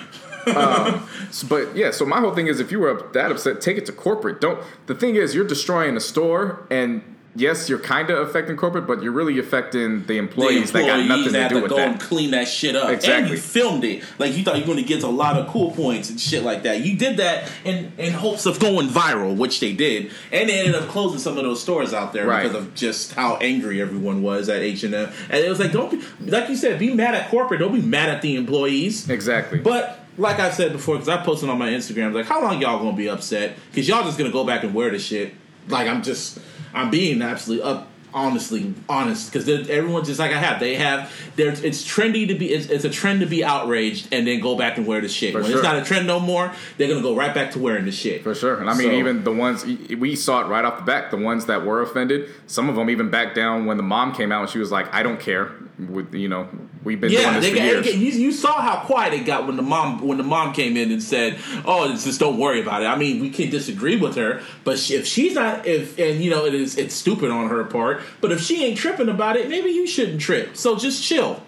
C: um, so- but yeah, so my whole thing is if you were that upset, take it to corporate. Don't. The thing is, you're destroying a store, and yes, you're kind of affecting corporate, but you're really affecting the employees,
B: The
C: employees, that got nothing to
B: had
C: do
B: to
C: with
B: go and clean that shit up.
C: Exactly.
B: And you filmed it. Like you thought you were going to get a lot of cool points and shit like that. You did that in, in hopes of going viral, which they did. And they ended up closing some of those stores out there
C: Right.
B: because of just how angry everyone was at H&M. And it was like, don't be, like you said, be mad at corporate. Don't be mad at the employees.
C: Exactly.
B: But like I said before, because I posted on my Instagram, like, how long y'all gonna be upset? Because y'all just gonna go back and wear the shit. Like I'm just, I'm being absolutely up, honestly honest. Because everyone's just like I have, they have. It's trendy to be. It's, it's a trend to be outraged and then go back and wear the shit.
C: For
B: when
C: sure.
B: it's not a trend no more, they're gonna go right back to wearing the shit.
C: For sure. And I mean,
B: So-
C: even the ones, we saw it right off the back, the ones that were offended, some of them even backed down when the mom came out and she was like, I don't care. With, you know, we've been
B: Yeah,
C: doing this
B: they
C: for years.
B: you, you saw how quiet it got when the mom when the mom came in and said, "Oh, it's just don't worry about it." I mean, we can't disagree with her, but she, if she's not, if and you know, it is it's stupid on her part. But if she ain't tripping about it, maybe you shouldn't trip. So just chill.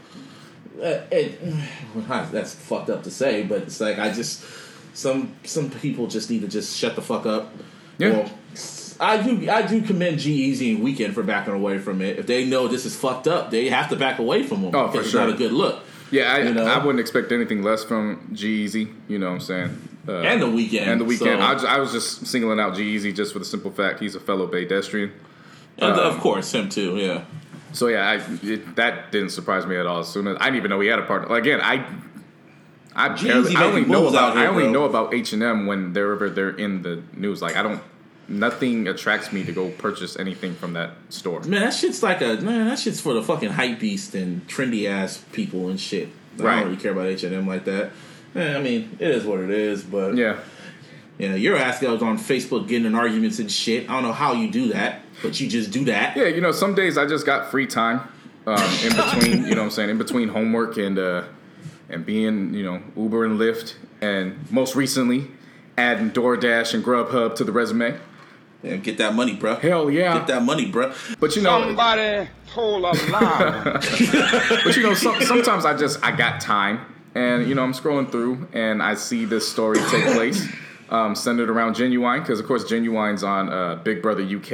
B: Uh, it, that's fucked up to say, but it's like I just some some people just need to just shut the fuck up.
C: Yeah.
B: Well, I do I do commend G-Eazy and Weeknd for backing away from it. If they know this is fucked up, they have to back away from them.
C: Oh, for
B: because it's
C: sure.
B: not a good look.
C: yeah, I,
B: you know?
C: I wouldn't expect anything less from G-Eazy, you know what I'm saying? Uh,
B: And the Weeknd.
C: and the Weeknd.
B: so-
C: I, was- I was just singling out G-Eazy just for the simple fact he's a fellow pedestrian.
B: And
C: um,
B: of course, him too. Yeah.
C: So yeah, I, it, that didn't surprise me at all. As soon as I didn't even know he had a partner. Again, I, I barely, I only know about
B: here,
C: I only
B: bro.
C: know about H and M when they're they're in the news. Like I don't nothing attracts me to go purchase anything from that store.
B: Man, that shit's like a man. That shit's for the fucking hype beast and trendy ass people and shit. I
C: Right.
B: don't really care about H and M like that. Eh, I mean, it is what it is. But
C: Yeah.
B: You know, your ass goes on Facebook getting in arguments and shit. I don't know how you do that, but you just do that.
C: Yeah, you know, some days I just got free time um, in between, you know what I'm saying, in between homework and uh, and being, you know, Uber and Lyft and most recently adding DoorDash and Grubhub to the resume.
B: Yeah, get that money, bro.
C: Hell yeah.
B: Get that money, bro.
C: But you know,
D: Somebody told a lie.
C: but you know, some, sometimes I just I got time, and you know, I'm scrolling through and I see this story take place, um, centered around Ginuwine because of course Ginuwine's on uh, Big Brother UK,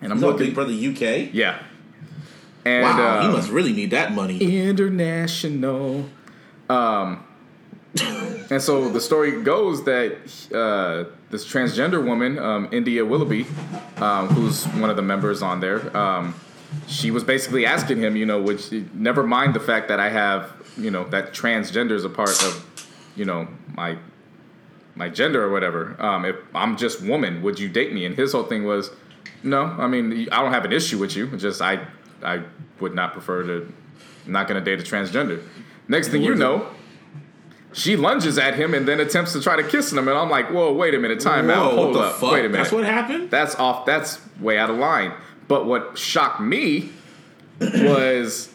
C: and I'm
B: on
C: looking,
B: Big Brother UK.
C: yeah, and
B: Wow,
C: uh,
B: he must really need that money.
C: international. Um, and so the story goes that uh, this transgender woman, um, India Willoughby, um, who's one of the members on there, um, she was basically asking him, you know, which never mind the fact that I have, you know, that transgender is a part of, you know, my my gender or whatever. Um, if I'm just woman, would you date me? And his whole thing was, no. I mean, I don't have an issue with you. It's Just I I would not prefer to. I'm not going to date a transgender. Next thing you know, she lunges at him and then attempts to try to kiss him, and I'm like, whoa, wait a minute, time out, hold up,
B: fuck?
C: wait a minute.
B: That's what happened.
C: That's off. That's way out of line. But what shocked me was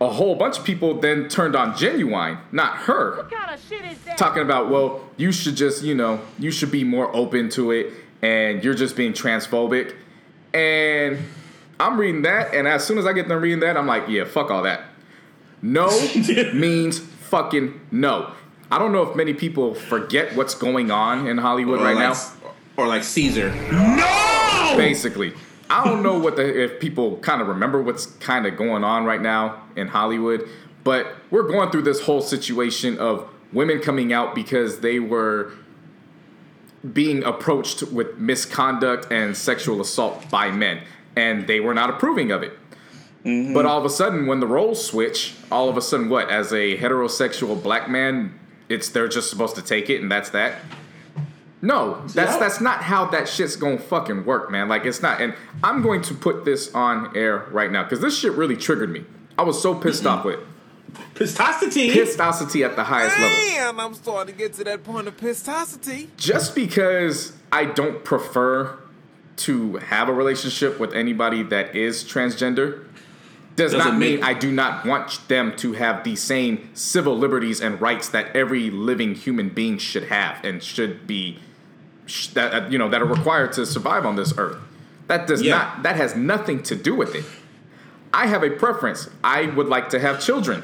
C: a whole bunch of people then turned on Ginuwine, not her
E: kind of shit is that?
C: talking about, well, you should just, you know, you should be more open to it and you're just being transphobic. And I'm reading that, and as soon as I get done reading that, I'm like, yeah, fuck all that. No means fucking no. I don't know if many people forget what's going on in Hollywood
B: Or
C: right
B: like,
C: now.
B: or like Caesar. No!
C: Basically. I don't know what the if people kind of remember what's kind of going on right now in Hollywood, but we're going through this whole situation of women coming out because they were being approached with misconduct and sexual assault by men, and they were not approving of it. Mm-hmm. But all of a sudden, when the roles switch, all of a sudden, what? As a heterosexual black man, it's they're just supposed to take it, and that's that. No, that's that's not how that shit's gonna fucking work, man. Like it's not. And I'm going to put this on air right now because this shit really triggered me. I was so pissed off with it.
B: Pistosity.
C: at the highest level.
F: Damn, I'm starting to get to that point of pistosity.
C: just because I don't prefer to have a relationship with anybody that is transgender does
B: Doesn't
C: not mean
B: make-
C: I do not want them to have the same civil liberties and rights that every living human being should have and should be that uh, you know that are required to survive on this earth. That does
B: Yeah.
C: not that has nothing to do with it. I have a preference. I would like to have children.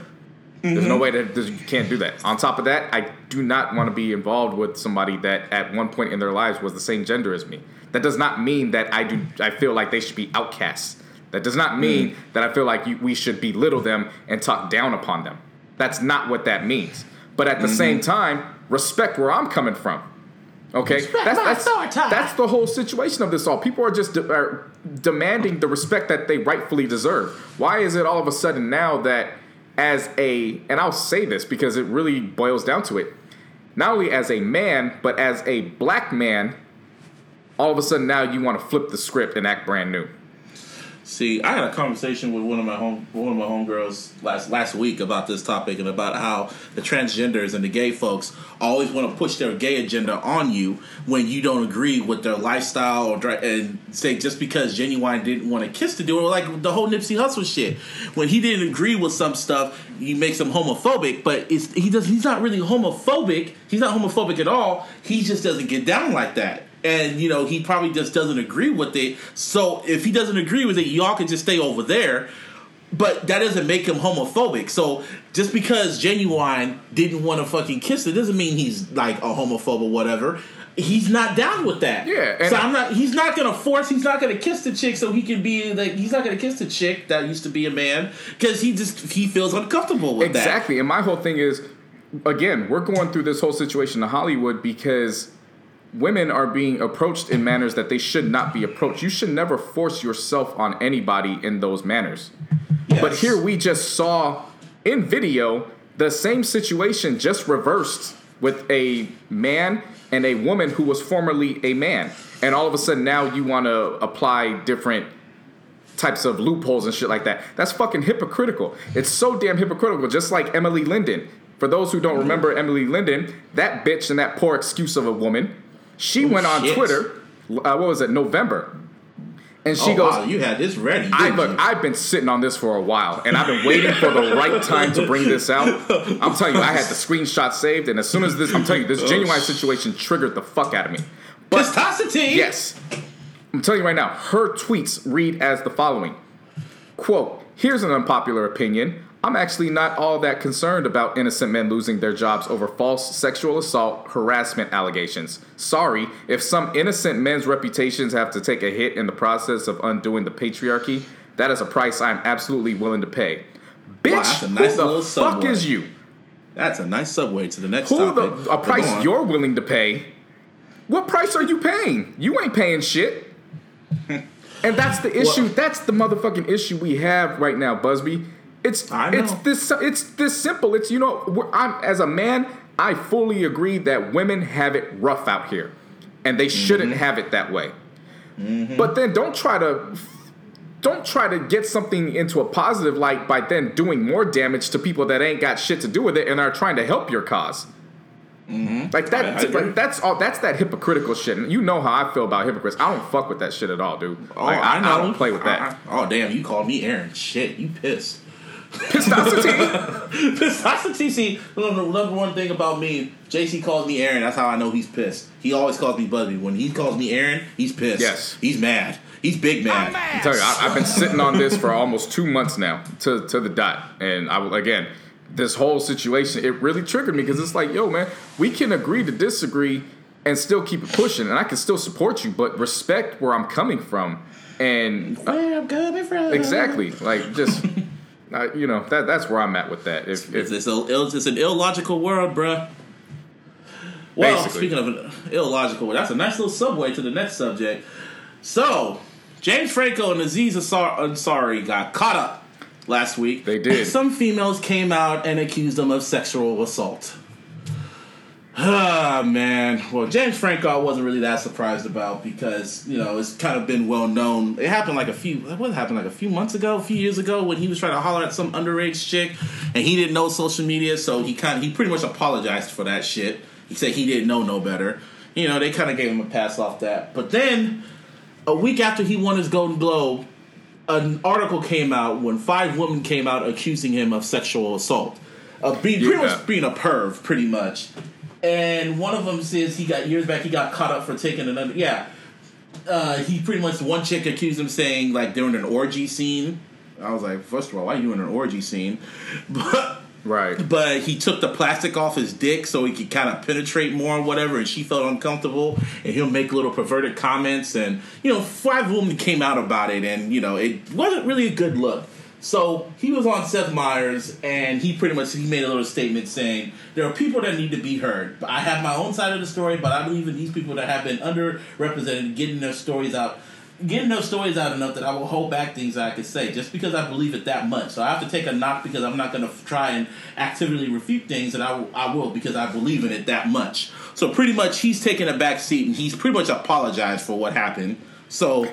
C: There's
B: Mm-hmm.
C: no way that you can't do that. On top of that, I do not want to be involved with somebody that at one point in their lives was the same gender as me. That does not mean that I do. I feel like they should be outcasts. That does not mean
B: Mm.
C: that I feel like you, we should belittle them and talk down upon them. That's not what that means. But at the
B: Mm-hmm.
C: same time, respect where I'm coming from. Okay, that's
B: my
C: that's,
B: authority.
C: that's the whole situation of this all. People are just de- are demanding the respect that they rightfully deserve. Why is it all of a sudden now that as a and I'll say this because it really boils down to it, not only as a man but as a black man, all of a sudden now you want to flip the script and act brand new.
B: See, I had a conversation with one of my home one of my homegirls last last week about this topic and about how the transgenders and the gay folks always want to push their gay agenda on you when you don't agree with their lifestyle or and say just because Ginuwine didn't want to kiss the do it like the whole Nipsey Hussle shit. When he didn't agree with some stuff he makes him homophobic but it's he does he's not really homophobic he's not homophobic at all he just doesn't get down like that and you know he probably just doesn't agree with it. So if he doesn't agree with it, y'all can just stay over there. But that doesn't make him homophobic. So just because Ginuwine didn't want to fucking kiss it doesn't mean he's like a homophobe or whatever. He's not down with that.
C: Yeah,
B: so I'm not. He's not gonna force. He's not gonna kiss the chick so he can be like. He's not gonna kiss the chick that used to be a man because he just he feels uncomfortable with that.
C: Exactly. And my whole thing is, again, we're going through this whole situation in Hollywood because women are being approached in manners that they should not be approached. You should never force yourself on anybody in those manners. But here we just saw in video the same situation just reversed with a man and a woman who was formerly a man, and all of a sudden now you want to apply different types of loopholes and shit like that. That's fucking hypocritical. It's so damn hypocritical. Just like Emily Lindin. For those who don't remember Emily Lindin, that bitch and that poor excuse of a woman, she went on
B: shit.
C: Twitter. Uh, what was it? November. And she
B: oh,
C: goes,
B: wow, you had this ready.
C: I look,
B: you?
C: I've been sitting on this for a while, and I've been waiting for the right time to bring this out. I'm telling you, I had the screenshot saved, and as soon as this, I'm telling you, this Ginuwine situation triggered the fuck out of me. But
B: Pistosity.
C: yes, I'm telling you right now, her tweets read as the following: "Quote: Here's an unpopular opinion. I'm actually not all that concerned about innocent men losing their jobs over false sexual assault harassment allegations. Sorry, if some innocent men's reputations have to take a hit in the process of undoing the patriarchy, that is a price I'm absolutely willing to pay. Bitch,
B: that's a nice
C: who the fuck
B: subway.
C: is you?
B: That's a nice subway to the next
C: Who
B: topic.
C: the a price you're willing to pay? What price are you paying? You ain't paying shit. and that's the issue. that's the motherfucking issue we have right now, Busby. It's it's this it's this simple. It's you know I'm as a man, I fully agree that women have it rough out here, and they shouldn't
B: Mm-hmm.
C: have it that way. But then don't try to don't try to get something into a positive light by then doing more damage to people that ain't got shit to do with it and are trying to help your cause. Like that,
B: I- I
C: like that's all. That's that hypocritical shit. And you know how I feel about hypocrites. I don't fuck with that shit at all, dude.
B: Oh,
C: Like,
B: I know.
C: don't play with that.
B: Oh, damn, you called me Aaron. Shit, you pissed.
C: Pistosity.
B: Pistosity. See, the number one thing about me, JC calls me Aaron. That's how I know he's pissed. He always calls me Buzzy. When he calls me Aaron, he's pissed.
C: Yes.
B: He's mad. He's big mad.
C: I tell you, I, I've been sitting on this for almost two months now, to to the dot. And I will again, this whole situation, it really triggered me because it's like, yo, man, we can agree to disagree and still keep it pushing, and I can still support you, but respect where I'm coming from, and
B: Where I'm coming from.
C: exactly, like just. Uh, you know that that's where I'm at with that. If,
B: It's,
C: if
B: it's, a, it's, it's an illogical world, bruh. Well,
C: Basically.
B: speaking of an illogical world, that's a nice little subway to the next subject. So, James Franco and Aziz Ansar- Ansari got caught up last week.
C: They did.
B: Some females came out and accused them of sexual assault. Ah man, well James Franco I wasn't really that surprised about because you know it's kind of been well known. It happened like a few what happened like a few months ago, a few years ago when he was trying to holler at some underage chick and he didn't know social media, so he kind of, he pretty much apologized for that shit. He said he didn't know no better. You know they kind of gave him a pass off that, but then a week after he won his Golden Globe, an article came out when five women came out accusing him of sexual assault, of being pretty much being a perv, pretty much. And one of them says he got years back he got caught up for taking another. Yeah, uh, he pretty much one chick accused him saying like during an orgy scene. I was like, first of all, why are you doing an orgy scene? But
C: right,
B: but he took the plastic off his dick so he could kind of penetrate more or whatever, and she felt uncomfortable, and he'll make little perverted comments, and you know, five women came out about it, and you know, it wasn't really a good look. So he was on Seth Meyers, and he pretty much he made a little statement saying there are people that need to be heard. I have my own side of the story, but I believe in these people that have been underrepresented, getting their stories out getting those stories out enough that I will hold back things that I could say just because I believe it that much. So I have to take a knock because I'm not going to try and actively refute things, and I, I will because I believe in it that much. So pretty much he's taking a back seat and he's pretty much apologized for what happened. So,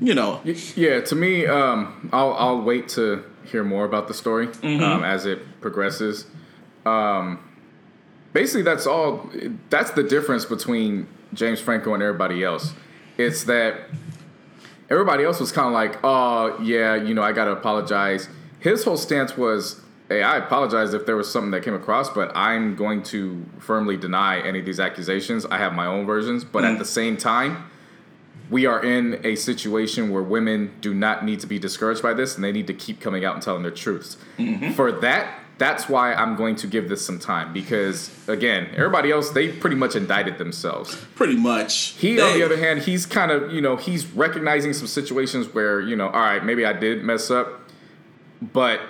B: you know,
C: yeah. To me, um, I'll I'll wait to hear more about the story um, as it progresses. Um, basically, that's all. That's the difference between James Franco and everybody else. It's that everybody else was kind of like, oh, yeah, you know, I got to apologize. His whole stance was, hey, I apologize if there was something that came across, but I'm going to firmly deny any of these accusations. I have my own versions, but at the same time, we are in a situation where women do not need to be discouraged by this and they need to keep coming out and telling their truths. Mm-hmm. For that, that's why I'm going to give this some time because, again, everybody else, they pretty much indicted themselves.
B: pretty much.
C: He, on the other hand, he's kind of, you know, he's recognizing some situations where, you know, all right, maybe I did mess up, but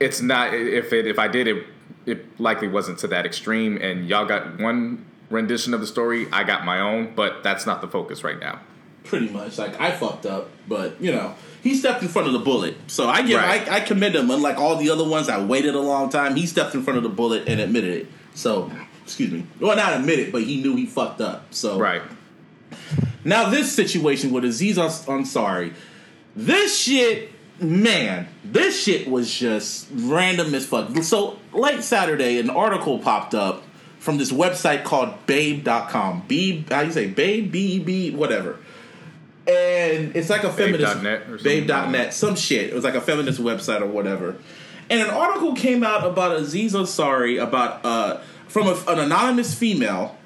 C: it's not. If it, if I did it, it likely wasn't to that extreme. And y'all got one rendition of the story, I got my own, but that's not the focus right now.
B: Pretty much. Like I fucked up, but you know, he stepped in front of the bullet. So I give
C: Right.
B: I, I commend him. Unlike all the other ones I waited a long time, he stepped in front of the bullet and admitted it. So excuse me. Well, not admit it, but he knew he fucked up. So
C: Right.
B: now this situation with Aziz Ans- Ansari, this shit, man, this shit was just random as fuck. So late Saturday, an article popped up from this website called Babe.com. B, how you say Babe? B B whatever. And it's like a feminist
C: Babe.net or something?
B: Babe.net, some shit. It was like a feminist website or whatever. And an article came out about Aziz Ansari about uh from a, an anonymous female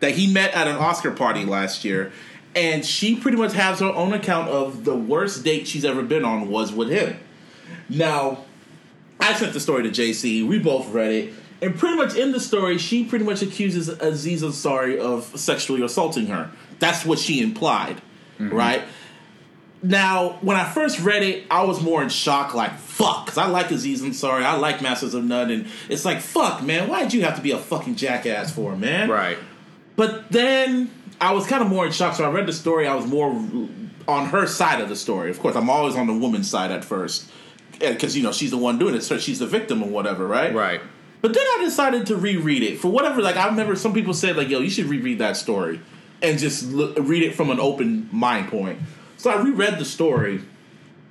B: that he met at an Oscar party last year, and she pretty much has her own account of the worst date she's ever been on was with him. Now, I sent the story to JC. We both read it, and pretty much in the story, she pretty much accuses Aziz Ansari of sexually assaulting her. That's what she implied, Mm-hmm. right? Now, when I first read it, I was more in shock, like, fuck, because I like Aziz Ansari, I like Masters of None, and it's like, fuck, man, why did you have to be a fucking jackass for, man?
C: Right.
B: But then I was kind of more in shock. So I read the story. I was more on her side of the story. Of course, I'm always on the woman's side at first, eh, because you know she's the one doing it. So she's the victim or whatever, right?
C: Right.
B: But then I decided to reread it for whatever. Like I remember some people said, like, "Yo, you should reread that story and just look, read it from an open mind point." So I reread the story,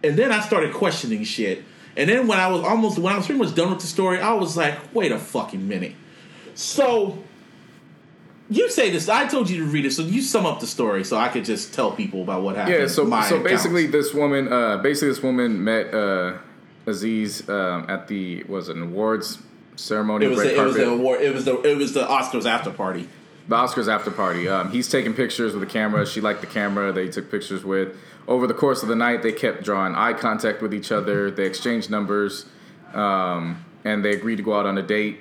B: and then I started questioning shit. And then when I was almost when I was pretty much done with the story, I was like, "Wait a fucking minute." So you say this. I told you to read it, so you sum up the story so I could just tell people about what happened.
C: Yeah. So
B: My
C: so basically, this woman, uh, basically this woman met uh, Aziz um, at the was it an awards ceremony,
B: it was the, it was the award. It was the it was the Oscars after party.
C: The Oscars after party. Um, he's taking pictures with the camera. She liked the camera. They took pictures with. Over the course of the night, they kept drawing eye contact with each other. They exchanged numbers, um, and they agreed to go out on a date.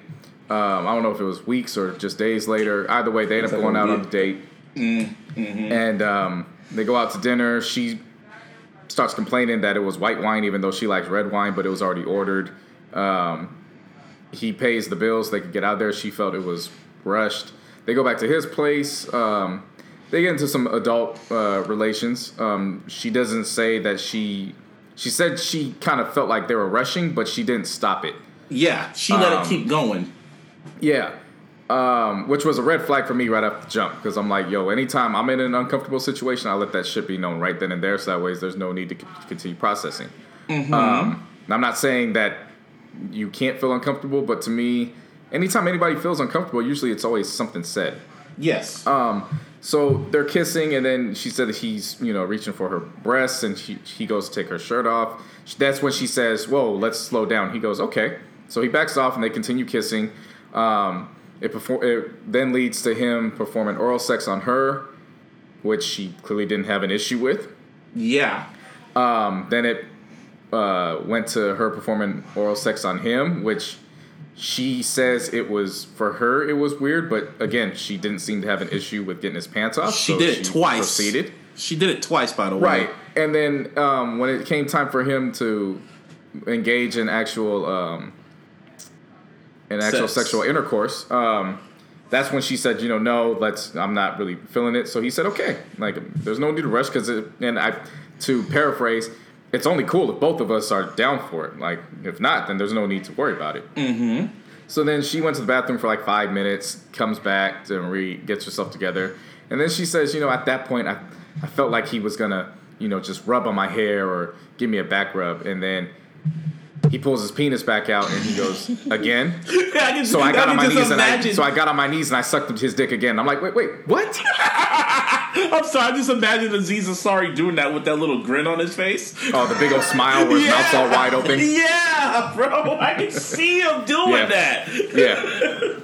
C: Um, I don't know if it was weeks or just days later. Either way, they end up going out on the date, and um, they go out to dinner. She starts complaining that it was white wine, even though she likes red wine, but it was already ordered. Um, he pays the bills. They could get out there. She felt it was rushed. They go back to his place. Um, they get into some adult uh, relations. Um, she doesn't say that she. She said she kind of felt like they were rushing, but she didn't stop it.
B: Yeah, she let
C: Um,
B: it keep going.
C: Yeah. Um, which was a red flag for me right off the jump because I'm like, yo, anytime I'm in an uncomfortable situation, I let that shit be known right then and there. So that way, there's no need to c- continue processing. Um, and I'm not saying that you can't feel uncomfortable, but to me, anytime anybody feels uncomfortable, usually it's always something said.
B: Yes.
C: Um, so they're kissing, and then she said that he's, you know, reaching for her breasts, and she, he goes to take her shirt off. That's when she says, "Whoa, let's slow down." He goes, "Okay." So he backs off, and they continue kissing. Um, it, perform- it then leads to him performing oral sex on her, which she clearly didn't have an issue with.
B: yeah.
C: Um, then it uh, went to her performing oral sex on him, which she says it was for her. It was weird, but again, she didn't seem to have an issue with getting his pants off.
B: She
C: so
B: did it twice.
C: Proceeded
B: She did it twice, by the way.
C: right, and then um, when it came time for him to engage in actual um, in actual
B: Sex.
C: sexual intercourse. Um, that's when she said, you know, no, let's. I'm not really feeling it. So he said, okay, like there's no need to rush because, and I, to paraphrase, it's only cool if both of us are down for it. Like if not, then there's no need to worry about it. Mm-hmm. So then she went to the bathroom for like five minutes, comes back to re gets herself together, and then she says, you know, at that point, I, I felt like he was gonna, you know, just rub on my hair or give me a back rub, and then. He pulls his penis back out and he goes again.
B: I can,
C: So I got
B: can
C: on my knees and I so I got on my knees and I sucked his dick again. I'm like, wait, wait, what?
B: I'm sorry. I just imagine Aziz Ansari doing that with that little grin on his face.
C: Oh, the big old smile where his mouth's all wide open.
B: Yeah, bro. I can see him doing
C: Yeah.
B: that.
C: Yeah.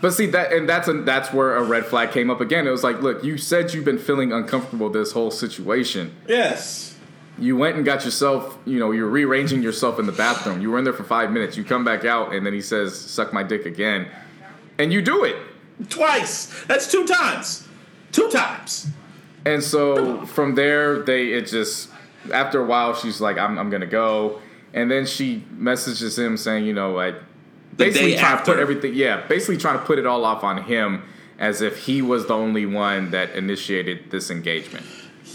C: But see that, and that's a, that's where a red flag came up again. It was like, look, you said you've been feeling uncomfortable this whole situation.
B: Yes.
C: You went and got yourself, you know, you're rearranging yourself in the bathroom. You were in there for five minutes. You come back out, and then he says, "Suck my dick again," and you do it.
B: Twice. That's two times. Two times.
C: And so from there, they it just after a while, she's like, "I'm I'm gonna go," and then she messages him saying, you know, like basically trying to put everything, yeah, basically trying to put it all off on him as if he was the only one that initiated this engagement.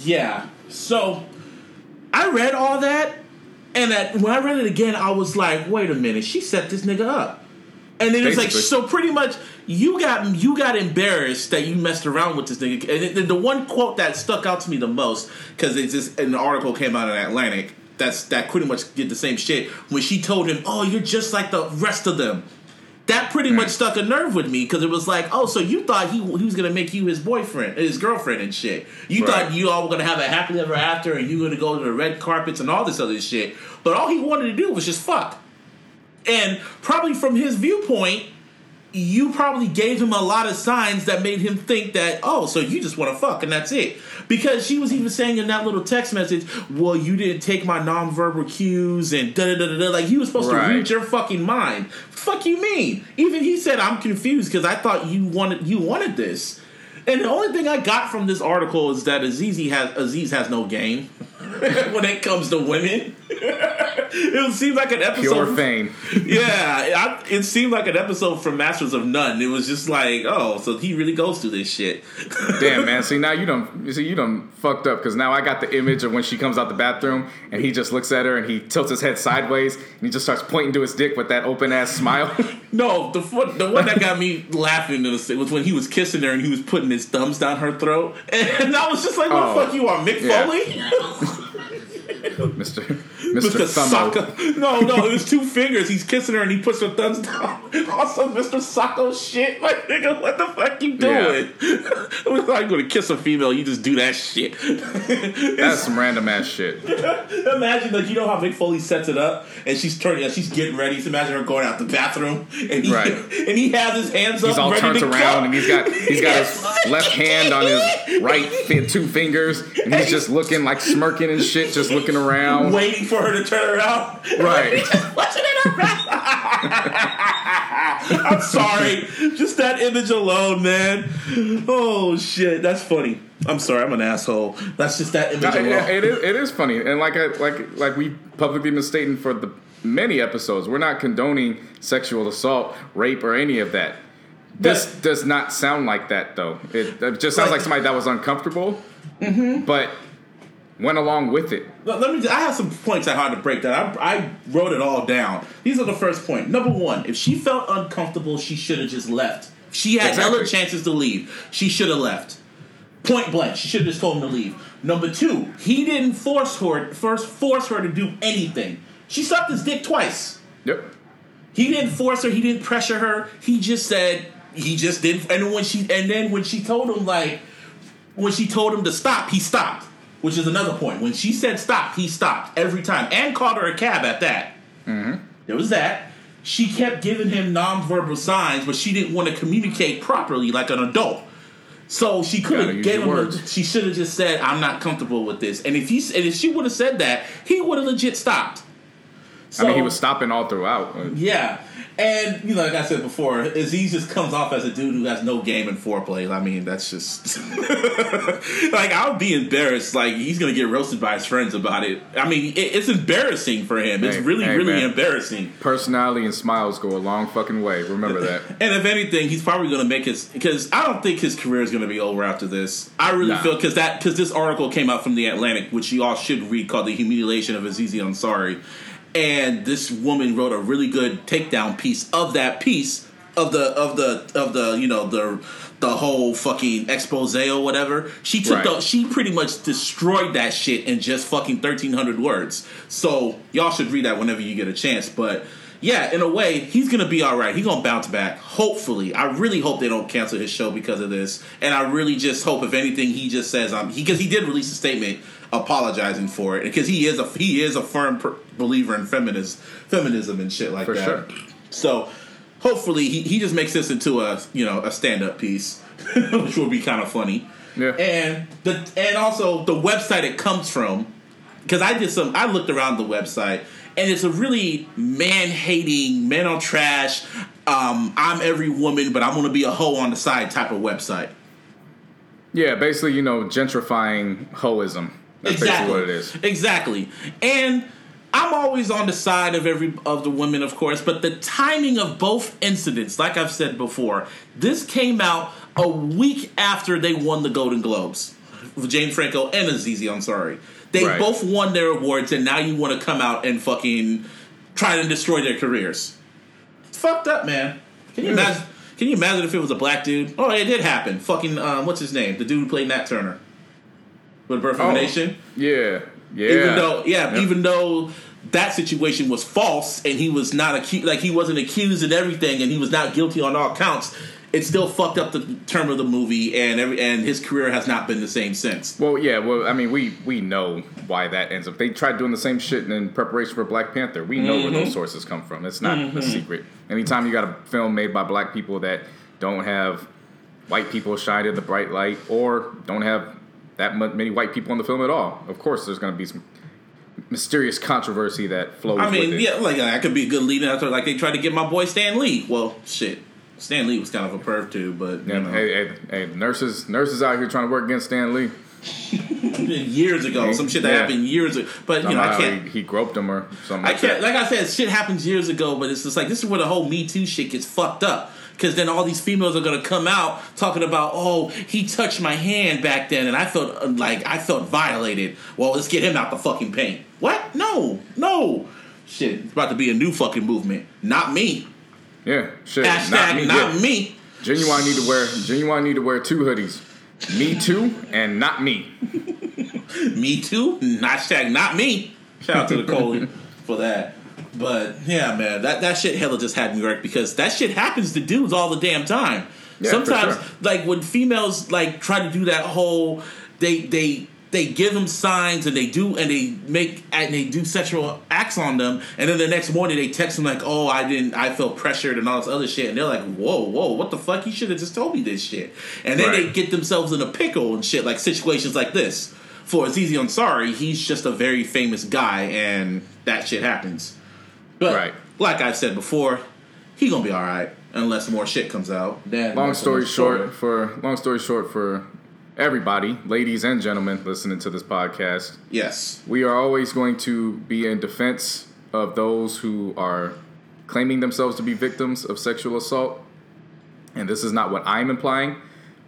B: Yeah. So I read all that, and that when I read it again, I was like, wait a minute, she set this nigga up. And then it's like, so pretty much, you got you got embarrassed that you messed around with this nigga. And it- the one quote that stuck out to me the most because it's just an article came out in Atlantic. That's that pretty much did the same shit when she told him, "Oh, you're just like the rest of them." That pretty much stuck a nerve with me because it was like, oh, so you thought he, he was gonna make you his boyfriend, his girlfriend, and shit. You
C: Right.
B: thought you all were gonna have a happily ever after, and you were gonna go to the red carpets and all this other shit. But all he wanted to do was just fuck. And probably from his viewpoint, you probably gave him a lot of signs that made him think that, oh, so you just want to fuck and that's it. Because she was even saying in that little text message, well, you didn't take my nonverbal cues and da da da da da. Like he was supposed
C: Right.
B: to read your fucking mind. Fuck you mean? Even he said, I'm confused because I thought you wanted you wanted this. And the only thing I got from this article is that Aziz has Aziz has no game when it comes to women. it seems like an episode
C: Pure fame.
B: yeah, I, it seemed like an episode from Masters of None. It was just like, oh, so he really goes through this shit.
C: Damn, man. See now you. You see you don't fucked up because now I got the image of when she comes out the bathroom and he just looks at her and he tilts his head sideways and he just starts pointing to his dick with that open ass smile.
B: no, the one- the one that got me laughing was was when he was kissing her and he was putting his thumbs down her throat, and I was just like, "What
C: Oh,
B: the fuck you are, Mick
C: yeah.
B: Foley?"
C: Mr. Mr.
B: Mr. No, no, it was two fingers. He's kissing her and he puts her thumbs down. Also, Mr. Socko shit. Like, nigga, what the fuck you doing? I was like, going to kiss a female, you just do that shit.
C: That's some random ass shit.
B: Imagine like you know how Mick Foley sets it up, and she's turning, and she's getting ready. So imagine her going out the bathroom, and he
C: Right.
B: and he has his hands up,
C: He's all
B: to
C: around
B: go.
C: and he's got he's got his left hand on his right two fingers and he's just looking like smirking and shit, just looking around.
B: waiting for her to turn around.
C: Right.
B: Watching it in her mouth. I'm sorry, just that image alone, man. Oh shit, that's funny. I'm sorry, I'm an asshole. That's just that image
C: No,
B: alone.
C: it- it is it is funny, and like I like like we publicly been stating for the many episodes, we're not condoning sexual assault, rape, or any of that. This
B: But-
C: does not sound like that though. It, it just sounds
B: Like-
C: like somebody that was uncomfortable, mm-hmm. but went along with it.
B: Let let me. I have some points I had to break down. I, I wrote it all down. These are the first point. Number one, if she felt uncomfortable, she should have just left. She had
C: Exactly.
B: hella chances to leave. She should have left. Point blank. She should have just told him to leave. Number two, he didn't force her. First, force her to do anything. She sucked his dick twice.
C: Yep.
B: He didn't force her. He didn't pressure her. He just said he just didn't. And when she and then when she told him like when she told him to stop, he stopped. Which is another point. When she said stop, he stopped every time and called her a cab at that. There was that. She kept giving him nonverbal signs, but she didn't want to communicate properly like an adult. So she could have gave him. A, she should have just said, "I'm not comfortable with this." And if he and if she would have said that, he would have legit stopped.
C: I mean, he was stopping all throughout.
B: yeah, and you know, like I said before, Aziz just comes off as a dude who has no game in foreplay. I mean, that's just like I'll be embarrassed. Like he's gonna get roasted by his friends about it. I mean, it, it's embarrassing for him. It's really,
C: hey,
B: really
C: man.
B: embarrassing.
C: Personality and smiles go a long fucking way. Remember that.
B: And if anything, he's probably going to make his because I don't think his career is going to be over after this. I really
C: Nah.
B: feel because that because this article came out from the Atlantic, which you all should read, called "The Humiliation of Azizi Ansari," and this woman wrote a really good takedown piece of that piece of the of the of the you know the the whole fucking expose or whatever. She took
C: Right.
B: the she pretty much destroyed that shit in just fucking thirteen hundred words. So y'all should read that whenever you get a chance, but yeah, in a way, he's gonna be all right. He's gonna bounce back. Hopefully, I really hope they don't cancel his show because of this. And I really just hope, if anything, he just says, "Um," because he, did release a statement apologizing for it because he is a he is a firm per- believer in feminist feminism and shit like
C: For
B: that.
C: sure.
B: So hopefully, he, he just makes this into a you know a stand up piece, which will be kind of funny.
C: Yeah.
B: And the and also the website it comes from because I did some. I looked around the website, and it's a really man hating, man on trash. Um, I'm every woman, but I'm gonna be a hoe on the side type of website.
C: Yeah, basically, you know, gentrifying hoism. That's basically what it is.
B: Exactly. And I'm always on the side of every of the women, of course, but the timing of both incidents, like I've said before, this came out a week after they won the Golden Globes. James Franco and Azizi Ansari. They
C: Right.
B: both won their awards, and now you want to come out and fucking try to destroy their careers. It's fucked up, man. Can you imagine? Can you imagine if it was a black dude? Oh, it did happen. Fucking um, what's his name? The dude who played Nat Turner. With Birth of
C: Oh.
B: a Nation.
C: Yeah, yeah.
B: Even though, yeah, even though that situation was false and he was not accused, like he wasn't accused and everything, and he was not guilty on all counts. It still fucked up the term of the movie, and every and his career has not been the same since.
C: Well, yeah. Well, I mean, we we know why that ends up. They tried doing the same shit in preparation for Black Panther. We know where
B: Mm-hmm.
C: those sources come from. It's not a secret. Anytime you got a film made by black people that don't have white people shine in the bright light, or don't have that many white people in the film at all, of course, there's going to be some mysterious controversy that flows.
B: I mean, yeah, like that could be a good lead after like they tried to get my boy Stan Lee. Well, shit, Stan Lee was kind of a perv too, but you
C: Yeah,
B: know,
C: hey, hey, hey, nurses, nurses out here trying to work against Stan Lee.
B: years ago, some shit that
C: Yeah.
B: happened years ago. But you know, I can't.
C: he, he groped him or something.
B: I
C: Like
B: can't.
C: that.
B: Like I said, shit happens years ago, but it's just like this is where the whole Me Too shit gets fucked up. Because then all these females are gonna come out talking about, oh, he touched my hand back then, and I felt uh, like I felt violated. Well, let's get him out the fucking paint. What? No, no. Shit, it's about to be a new fucking movement. Not me.
C: Yeah, shit.
B: Hashtag not
C: yeah.
B: me.
C: Ginuwine need to wear Ginuwine need to wear two hoodies. Me too and not me.
B: Me too. Hashtag not me. Shout out to the colon for that. But yeah, man, that, that shit hella just had me wrecked because that shit happens to dudes all the damn time.
C: Yeah,
B: Sometimes,
C: sure.
B: like when females like try to do that whole, they they they give them signs and they do and they make and they do sexual acts on them, and then the next morning they text them like, "Oh, I didn't, I felt pressured and all this other shit," and they're like, "Whoa, whoa, what the fuck? You should have just told me this shit." And then they get themselves in a pickle and shit, like situations like this. For Azizi Ansari, he's just a very famous guy, and that shit happens. But
C: Right.
B: like I said before, he gonna be all right unless more shit comes out. Then
C: Long story
B: another
C: short, for long story short for everybody, ladies and gentlemen listening to this podcast,
B: yes,
C: we are always going to be in defense of those who are claiming themselves to be victims of sexual assault. And this is not what I'm implying.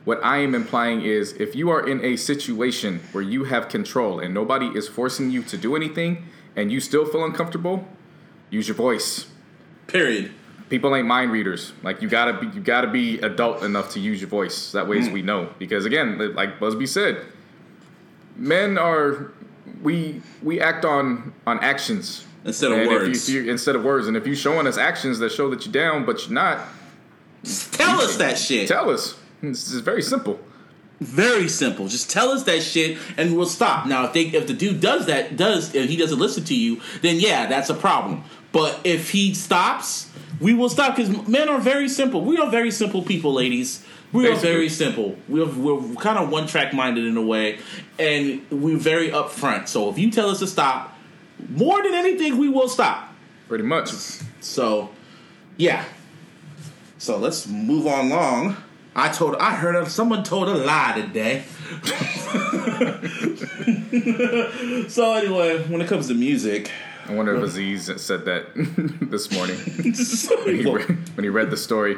C: What I am implying is if you are in a situation where you have control and nobody is forcing you to do anything and you still feel uncomfortable, use your voice.
B: period.
C: People ain't mind readers. Like you gotta be, you gotta be adult enough to use your voice. That way,
B: Mm.
C: we know. Because again, like Busby said, men are we we act on on actions
B: Instead of
C: And if you-
B: words.
C: if you- instead of words, and if you're showing us actions that show that you're down, but you're not,
B: Tell us that shit.
C: tell us. This is very simple.
B: Very simple. Just tell us that shit, and we'll stop. Now, if they if the dude does that, does if he doesn't listen to you, then yeah, that's a problem. But if he stops, we will stop because men are very simple. We are very simple people, ladies. We are very simple. We're, we're kind of one track minded in a way, and we're very upfront. So if you tell us to stop, more than anything, we will stop.
C: Pretty much.
B: So, yeah. So let's move on along. I told, I heard of someone told a lie today. so anyway, when it comes to music,
C: I wonder if Aziz said that this morning when he, read, when he read the story.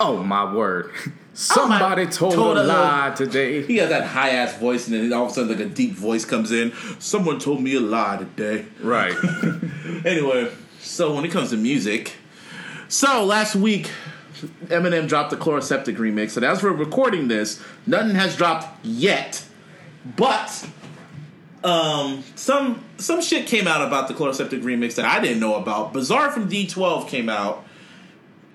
C: Oh my word! Oh, Somebody told,
B: told
C: a
B: a
C: lie today.
B: he has that high ass voice, and then all of a sudden, like a deep voice comes in. Someone told me a lie today.
C: Right.
B: Anyway, so when it comes to music, so last week Eminem dropped the Chloraseptic remix, and as we're recording this, nothing has dropped yet. But um, some some shit came out about the Chloraseptic remix that I didn't know about. Bizarre from D12 came out,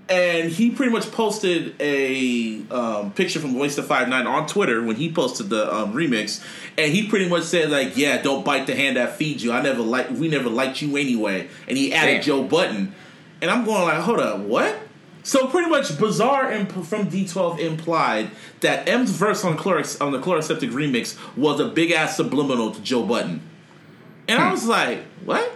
B: and he pretty much posted a um, picture from Waste of Five Nine on Twitter when he posted the um, remix, and he pretty much said like, "Yeah, don't bite the hand that feeds you. I never like we never liked you anyway." And he added
C: Damn.
B: Joe Budden, and I'm going like, "Hold up, what?" So pretty much, Bizarre imp- from D12 implied that M's verse on, Chlorox- on the Chloraseptic remix was a big ass subliminal to Joe Budden, and I hmm. was like, "What?"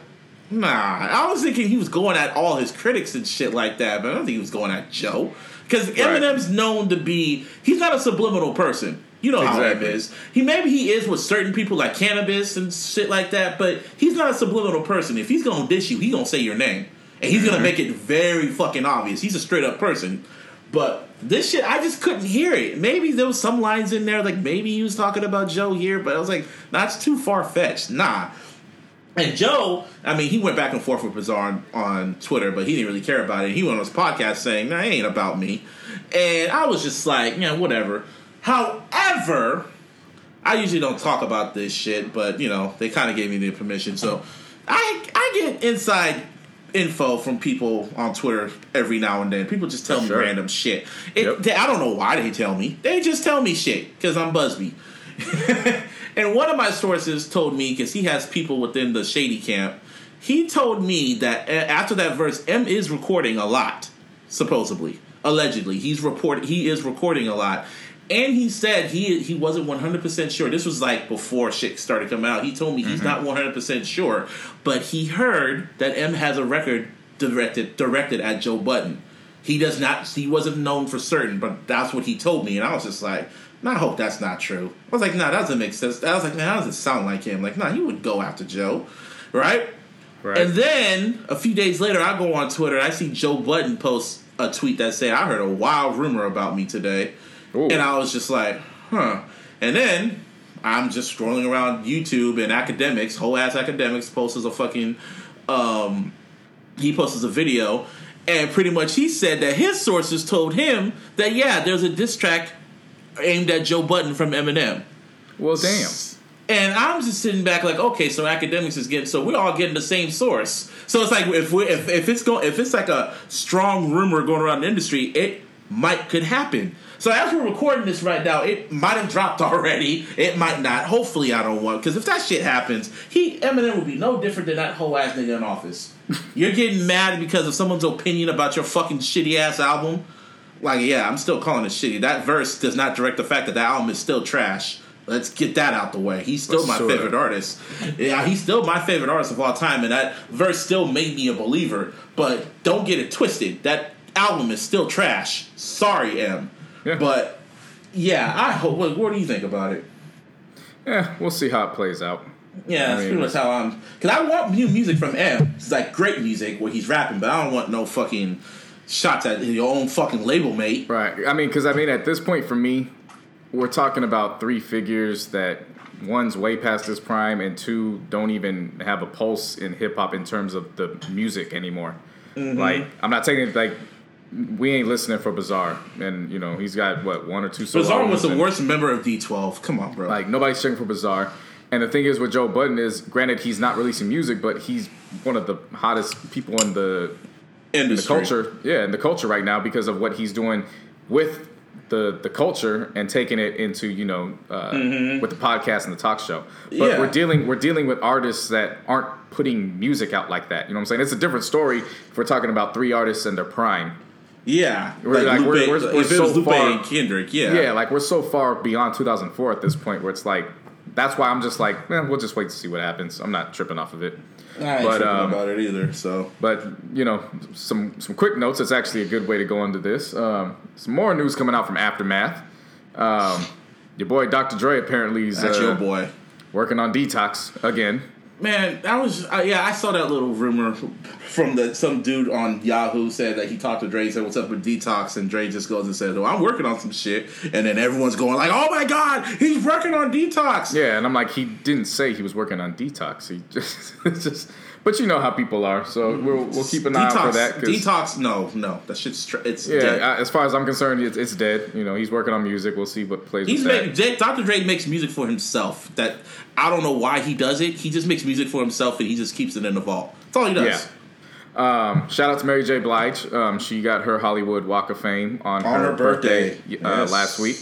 B: Nah, I was thinking he was going at all his critics and shit like that, but I don't think he was going at Joe. Because Eminem's known to be, he's not a subliminal person. You know how
C: Exactly.
B: Eminem is. He maybe he is with certain people like Canibus and shit like that, but he's not a subliminal person. If he's gonna dish you, he's gonna say your name. And he's gonna make it very fucking obvious. He's a straight up person. But this shit, I just couldn't hear it. Maybe there was some lines in there, like maybe he was talking about Joe here, but I was like, nah, it's too far fetched. Nah. And Joe, I mean, he went back and forth with Bizarre on, on Twitter, but he didn't really care about it. He went on his podcast saying, "Nah, it ain't about me," and I was just like, "Yeah, whatever." However, I usually don't talk about this shit, but you know, they kind of gave me the permission, so I I get inside info from people on Twitter every now and then. People just tell me
C: Sure.
B: random shit. It,
C: Yep.
B: they- I don't know why they tell me. They just tell me shit because I'm Busby. and one of my sources told me because he has people within the shady camp. He told me that after that verse, M is recording a lot, supposedly, allegedly. He's report he is recording a lot, and he said he he wasn't one hundred percent sure. This was like before shit started coming out. He told me he's mm-hmm. not one hundred percent sure, but he heard that M has a record directed directed at Joe Budden. He does not. He wasn't known for certain, but that's what he told me, and I was just like, I hope that's not true." I was like, "Nah, that doesn't make sense." I was like, "Nah, that doesn't sound like him." Like, "Nah, he would go after Joe, right?"
C: Right.
B: And then a few days later, I go on Twitter. I see Joe Budden post a tweet that said, "I heard a wild rumor about me today,"
C: Ooh.
B: and I was just like, "Huh." And then I'm just scrolling around YouTube and Akademiks, whole ass Akademiks, posts a fucking um, he posts a video, and pretty much he said that his sources told him that yeah, there's a diss track aimed at Joe Budden from Eminem.
C: well, damn.
B: And I'm just sitting back like, okay, so Akademiks is getting, so we're all getting the same source. So it's like if we if, if it's going if it's like a strong rumor going around the industry, it might could happen. So as we're recording this right now, it might have dropped already. It might not. Hopefully, I don't want because if that shit happens, he Eminem will be no different than that whole ass nigga in office. You're getting mad because of someone's opinion about your fucking shitty ass album. Like, yeah, I'm still calling it shitty. That verse does not direct the fact that the album is still trash. Let's get that out the way. He's still
C: For
B: my
C: sure.
B: favorite artist. Yeah, he's still my favorite artist of all time, and that verse still made me a believer. But don't get it twisted. That album is still trash. Sorry, M.
C: Yeah.
B: But yeah, I hope. What, what do you think about it?
C: Yeah, we'll see how it plays out.
B: Yeah, that's
C: I mean-
B: pretty much how I'm. Because I want new music from M. It's like great music where he's rapping, but I don't want no fucking shots at your own fucking label mate.
C: Right. I mean, because I mean, at this point, for me, we're talking about three figures that one's way past his prime, and two don't even have a pulse in hip hop in terms of the music anymore.
B: Mm-hmm.
C: Like, I'm not taking it like we ain't listening for Bizarre, and you know he's got what one or two. solo
B: Bizarre was the worst member of D12. Come on, bro.
C: Like nobody's checking for Bizarre. And the thing is with Joe Budden is, granted, he's not releasing music, but he's one of the hottest people in the the
B: industry.
C: culture, yeah, in the culture right now because of what he's doing with the the culture and taking it into you know uh, with the podcast and the talk show. But
B: Mm-hmm. Yeah.
C: we're dealing we're dealing with artists that aren't putting music out like that. You know what I'm saying? It's a different story if we're talking about three artists in their prime.
B: Yeah,
C: We're- like,
B: Lupe,
C: we're- we're- we're so
B: Lupe
C: far-
B: and Kendrick, yeah,
C: Yeah, like we're so far beyond 2004 at this point where it's like that's why I'm just like, eh, we'll just wait to see what happens. I'm not tripping off of it.
B: I ain't
C: But,
B: tripping
C: um,
B: about it either. So
C: But you know, some some quick notes. It's actually a good way to go into this. Um, some more news coming out from Aftermath. Um, your boy Dr. Dre apparently is uh,
B: your boy,
C: working on Detox again.
B: Man. I was uh, yeah, I saw that little rumor from the some dude on Yahoo said that he talked to Dre, said what's up with Detox, and Dre just goes and says, "Oh, I'm working on some shit," and then everyone's going like, "Oh my god, he's working on Detox."
C: Yeah, and I'm like, he didn't say he was working on Detox. He just, it's just. But you know how people are, so we'll we'll keep an eye
B: Detox,
C: out for that.
B: Detox, no, no, that shit's tr- it's
C: Yeah,
B: dead.
C: uh, as far as I'm concerned, it's, it's dead. You know, he's working on music. We'll see what plays
B: He's
C: with that.
B: making Dr. Dre makes music for himself. That I don't know why he does it. He just makes music for himself and he just keeps it in the vault. That's all he does.
C: Yeah. Um, shout out to Mary J. Blige. Um, she got her Hollywood Walk of Fame on,
B: On
C: her,
B: her birthday.
C: birthday, uh,
B: Yes.
C: last week.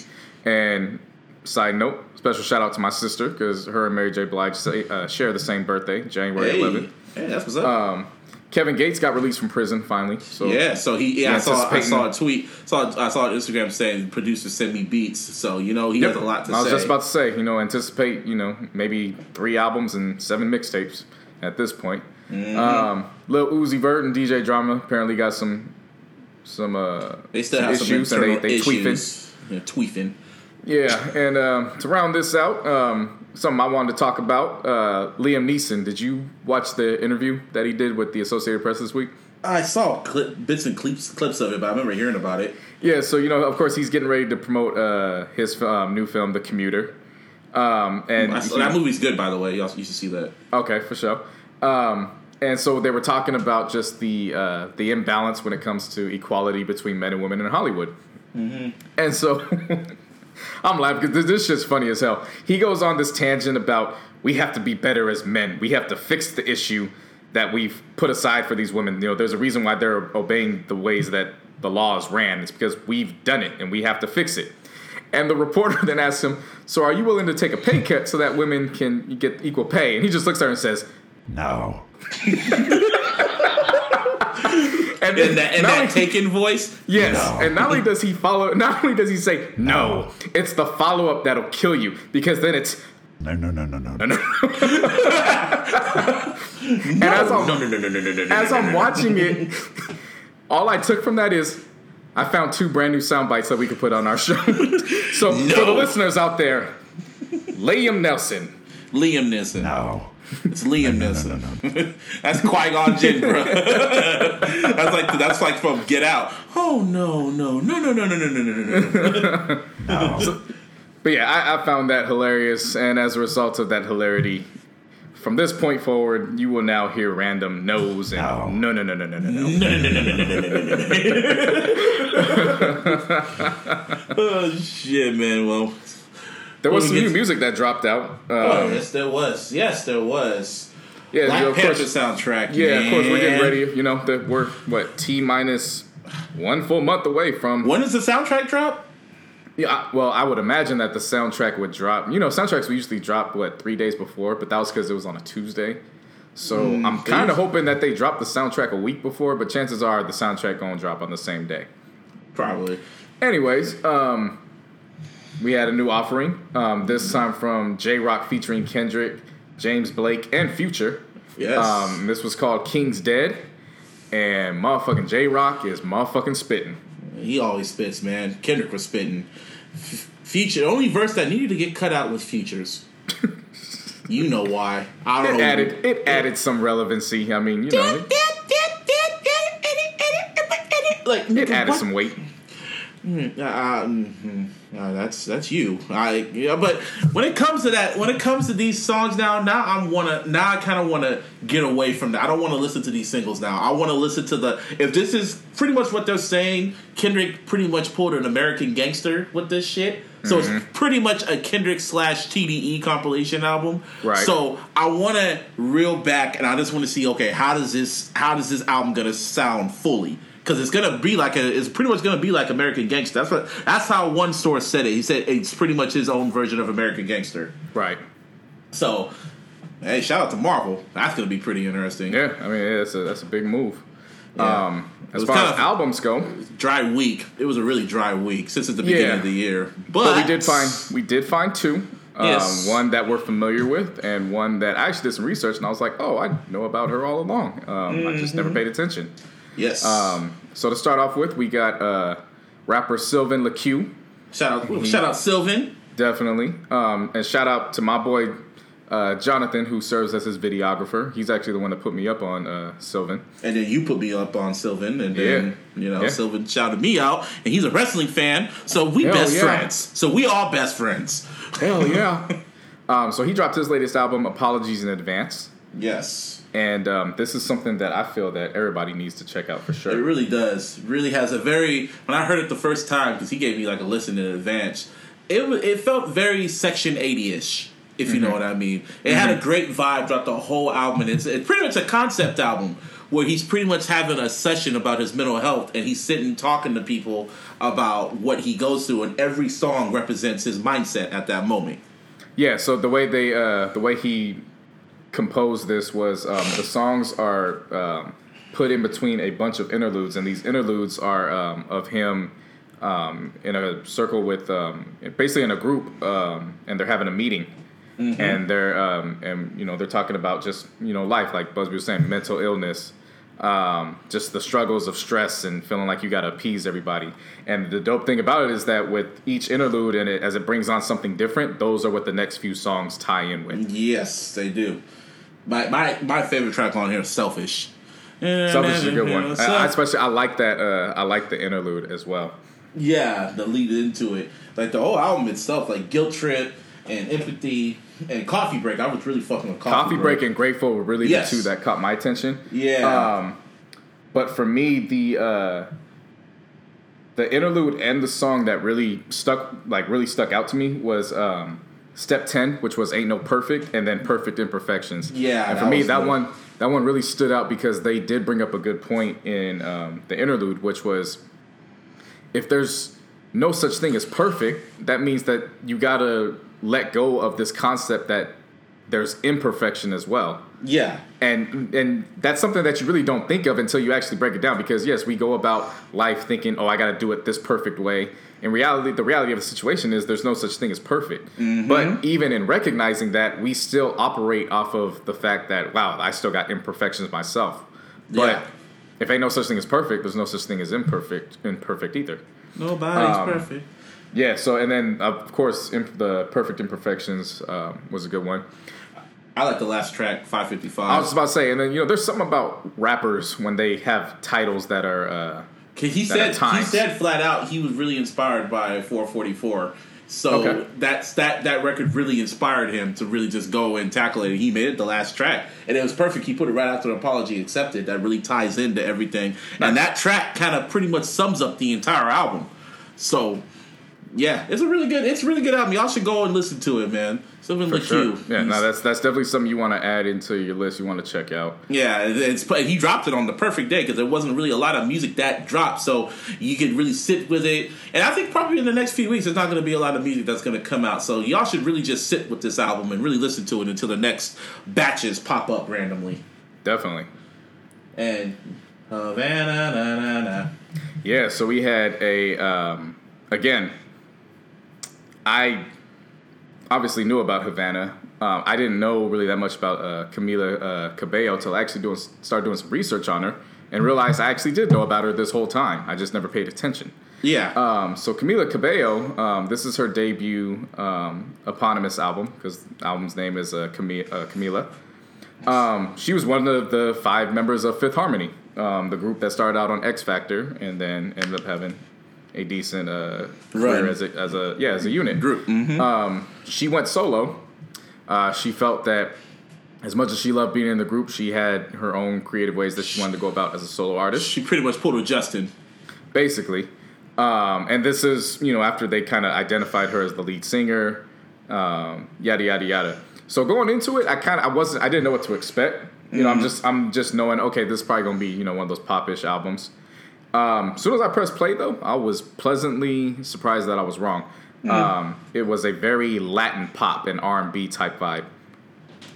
C: And side note, special shout out to my sister because her and Mary J. Blige say, uh, share the same birthday, January
B: Hey,
C: 11th.
B: Hey, that's what's up.
C: Um, Kevin Gates got released from prison finally. So
B: yeah, so he yeah, I saw I saw a tweet saw I saw Instagram saying producer send me beats. So you know he
C: Yep.
B: has a lot to say.
C: I was
B: say.
C: just about to say, you know, anticipate, you know, maybe three albums and seven mixtapes at this point.
B: Mm-hmm.
C: Um, Lil Uzi Vert and DJ Drama apparently got some some uh
B: they still
C: some
B: have some
C: issues and they
B: internal
C: they tweeting.
B: issues. Yeah, tweefing.
C: Yeah, and um, to round this out, um, something I wanted to talk about. Uh, Liam Neeson, did you watch the interview that he did with the Associated Press this week?
B: I saw clip, bits and clips clips of it, but I remember hearing about it.
C: Yeah, so you know, of course, he's getting ready to promote uh, his um, new film, The Commuter. Um, and
B: I
C: he-
B: that movie's good, by the way. Y'all, you should see that.
C: Okay, for sure. Um, and so they were talking about just the uh, the imbalance when it comes to equality between men and women in Hollywood. And so I'm laughing because this, this shit's funny as hell. He goes on this tangent about we have to be better as men. We have to fix the issue that we've put aside for these women. You know, there's a reason why they're obeying the ways that the laws ran. It's because we've done it and we have to fix it. And the reporter then asks him, "So are you willing to take a pay cut so that women can get equal pay?" And he just looks at her and says,
E: No.
C: and then,
B: in that, in that taken voice.
C: Yes,
E: no.
C: and not only does he follow, not only does he say no, no. it's the follow up that'll kill you because then it's
E: no, no, no, no, no. no. no.
C: and as I'm,
B: no, no, no, no, no, no, no,
C: as I'm watching it, all I took from that is I found two brand new sound bites that we could put on our show. so no. for the listeners out there, Liam Neeson.
B: Liam Neeson.
E: No.
B: It's Liam
E: No,
B: Neeson.
E: no, no, no.
B: That's Qui Gon Jinn, bro. that's like that's like from Get Out. Oh no, no, no, no, no, no, no, no, no, no.
E: No.
C: But yeah, I, I found that hilarious, and as a result of that hilarity, from this point forward, you will now hear random no's and
E: No.
C: no, no, no, no, no, no, no.
B: Oh shit, man. Well,
C: There was some new
B: get-
C: music that dropped out.
B: oh
C: Um,
B: yes, there was. Yes, there was.
C: yeah,
B: Black
C: you know, of
B: Panther
C: course,
B: soundtrack.
C: yeah, of course, we're getting ready. You know, the, we're what t minus one full month away from.
B: When does the soundtrack drop?
C: Yeah, I- well, I would imagine that the soundtrack would drop. You know, soundtracks we usually drop what three days before, but that was because it was on a Tuesday. So I'm kind of hoping that they drop the soundtrack a week before, but chances are the soundtrack gonna drop on the same day.
B: Probably.
C: Anyways, um, we had a new offering. Um, this time from Jay Rock featuring Kendrick, James Blake, and Future.
B: Yes.
C: Um, this was called King's Dead, and motherfucking Jay Rock is motherfucking spitting.
B: He always spits, man. Kendrick was spitting. F- Future. The only verse that needed to get cut out was Futures. you know why? I don't
C: It
B: know.
C: added it added some relevancy. I mean, you know, it,
B: Like
C: it added
B: what?
C: some weight.
B: Uh, mhm. Uh, that's that's you. I yeah, but when it comes to that, when it comes to these songs now, now I'm wanna now I kind of want to get away from that. I don't want to listen to these singles now. I want to listen to the if this is pretty much what they're saying. Kendrick pretty much pulled an American Gangster with this shit. So it's pretty much a Kendrick slash TDE compilation album.
C: Right.
B: So I want to reel back, and I just want to see, okay, how does this how does this album gonna sound fully? Because it's gonna be like a, it's pretty much gonna be like American Gangster. That's what that's how one source said it. He said it's pretty much his own version of American Gangster.
C: Right.
B: So, hey, shout out to Marvel. That's gonna be pretty interesting.
C: Yeah. I mean, yeah, that's a that's a big move.
B: Yeah.
C: Um, as far as albums go,
B: Dry week. It was a really dry week since it's the beginning
C: Yeah.
B: of the year. But,
C: but we did find we did find two. Um,
B: Yes.
C: One that we're familiar with, and one that I actually did some research, and I was like, "Oh, I know about her all along. Um, I just never
B: Mm-hmm.
C: paid attention."
B: Yes.
C: Um, so to start off with, we got uh, rapper Sylvan LaCue,
B: shout out shout out Sylvan.
C: definitely, um, and shout out to my boy uh, Jonathan, who serves as his videographer. He's actually the one that put me up on uh, Sylvan.
B: And then you put me up on Sylvan, and then you know
C: Yeah.
B: Sylvan shouted me out, and he's a wrestling fan, so we
C: Hell
B: best
C: yeah.
B: friends. So we all best friends.
C: Hell yeah! um, so he dropped his latest album, Apologies in Advance.
B: Yes,
C: And um, this is something that I feel that everybody needs to check out for sure.
B: it really does. Really has a very. When I heard it the first time, because he gave me like a listen in advance, it it felt very Section eighty ish. If you know what I mean, it had a great vibe throughout the whole album, and it's, it's pretty much a concept album where he's pretty much having a session about his mental health, and he's sitting talking to people about what he goes through, and every song represents his mindset at that moment.
C: Yeah, so the way they uh, the way he composed this was um, the songs are um, put in between a bunch of interludes, and these interludes are um, of him um, in a circle with um, basically in a group, um, and they're having a meeting. And they're um, and you know they're talking about just you know life like Busby was saying mental illness, um, just the struggles of stress and feeling like you got to appease everybody. And the dope thing about it is that with each interlude and it as it brings on something different, those are what the next few songs tie in with.
B: Yes, they do. My my my favorite track on here is "Selfish."
C: Selfish is a good one. I, I especially I like that. Uh, I like the interlude as well.
B: Yeah, the lead into it, like the whole album itself, like Guilt Trip, and Empathy and Coffee Break. I was really fucking with Coffee,
C: Coffee Break and Grateful were really
B: Yes.
C: the two that caught my attention.
B: Yeah.
C: Um, but for me, the uh, the interlude and the song that really stuck, like really stuck out to me, was um, Step Ten, which was "Ain't No Perfect," and then "Perfect Imperfections."
B: Yeah,
C: and for
B: that
C: me, that
B: good.
C: one that one really stood out because they did bring up a good point in um, the interlude, which was if there's no such thing as perfect, that means that you gotta let go of this concept that there's imperfection as well.
B: yeah.
C: And and that's something that you really don't think of until you actually break it down. Because yes, we go about life thinking, "Oh, I got to do it this perfect way." In reality, the reality of the situation is there's no such thing as perfect. But even in recognizing that, we still operate off of the fact that, wow, I still got imperfections myself. But
B: Yeah.
C: if ain't no such thing as perfect, there's no such thing as imperfect, imperfect either.
B: Nobody's
C: Um,
B: perfect.
C: Yeah. So and then of course, imp- the perfect imperfections um, was a good one.
B: I like the last track, 555.
C: I was about to say, and then you know, there's something about rappers when they have titles that are. Uh,
B: he
C: that
B: said he said flat out he was really inspired by 444. So
C: Okay.
B: that's that that record really inspired him to really just go and tackle it. And he made it the last track, and it was perfect. He put it right after the apology accepted. That really ties into everything, and that track kind of pretty much sums up the entire album. So. Yeah, it's a really good. It's a really good album. Y'all should go and listen to it, man. Sylvan
C: for sure.
B: LaCue.
C: Yeah,
B: he's-
C: no, that's that's definitely something you want to add into your list. You want to check out.
B: Yeah, it's he dropped it on the perfect day because there wasn't really a lot of music that dropped, so you could really sit with it. And I think probably in the next few weeks, there's not going to be a lot of music that's going to come out. So y'all should really just sit with this album and really listen to it until the next batches pop up randomly.
C: Definitely.
B: And Havana, na, na, na.
C: Yeah. So we had a um, again. I obviously knew about Havana. Um, I didn't know really that much about uh, Camila uh, Cabello till I actually doing started doing some research on her and realized I actually did know about her this whole time. I just never paid attention.
B: yeah,
C: Um, so Camila Cabello, um, this is her debut um, eponymous album because the album's name is uh, Cami- uh, Camila. Um, she was one of the five members of Fifth Harmony, um, the group that started out on X Factor and then ended up having a decent uh, career
B: Run.
C: as a, as a yeah as a unit.
B: group. Mm-hmm.
C: Um, she went solo. Uh, she felt that as much as she loved being in the group, she had her own creative ways that she wanted to go about as a solo artist
B: She pretty much pulled with Justin.
C: basically. Um, and this is, you know, after they kind of identified her as the lead singer, um, yada yada yada. So going into it, I kind of I wasn't I didn't know what to expect. You know, I'm just I'm just knowing okay, this is probably gonna be you know one of those popish albums. Um, as soon as I pressed play though, I was pleasantly surprised that I was wrong. Um, it was a very Latin pop and R and B type vibe.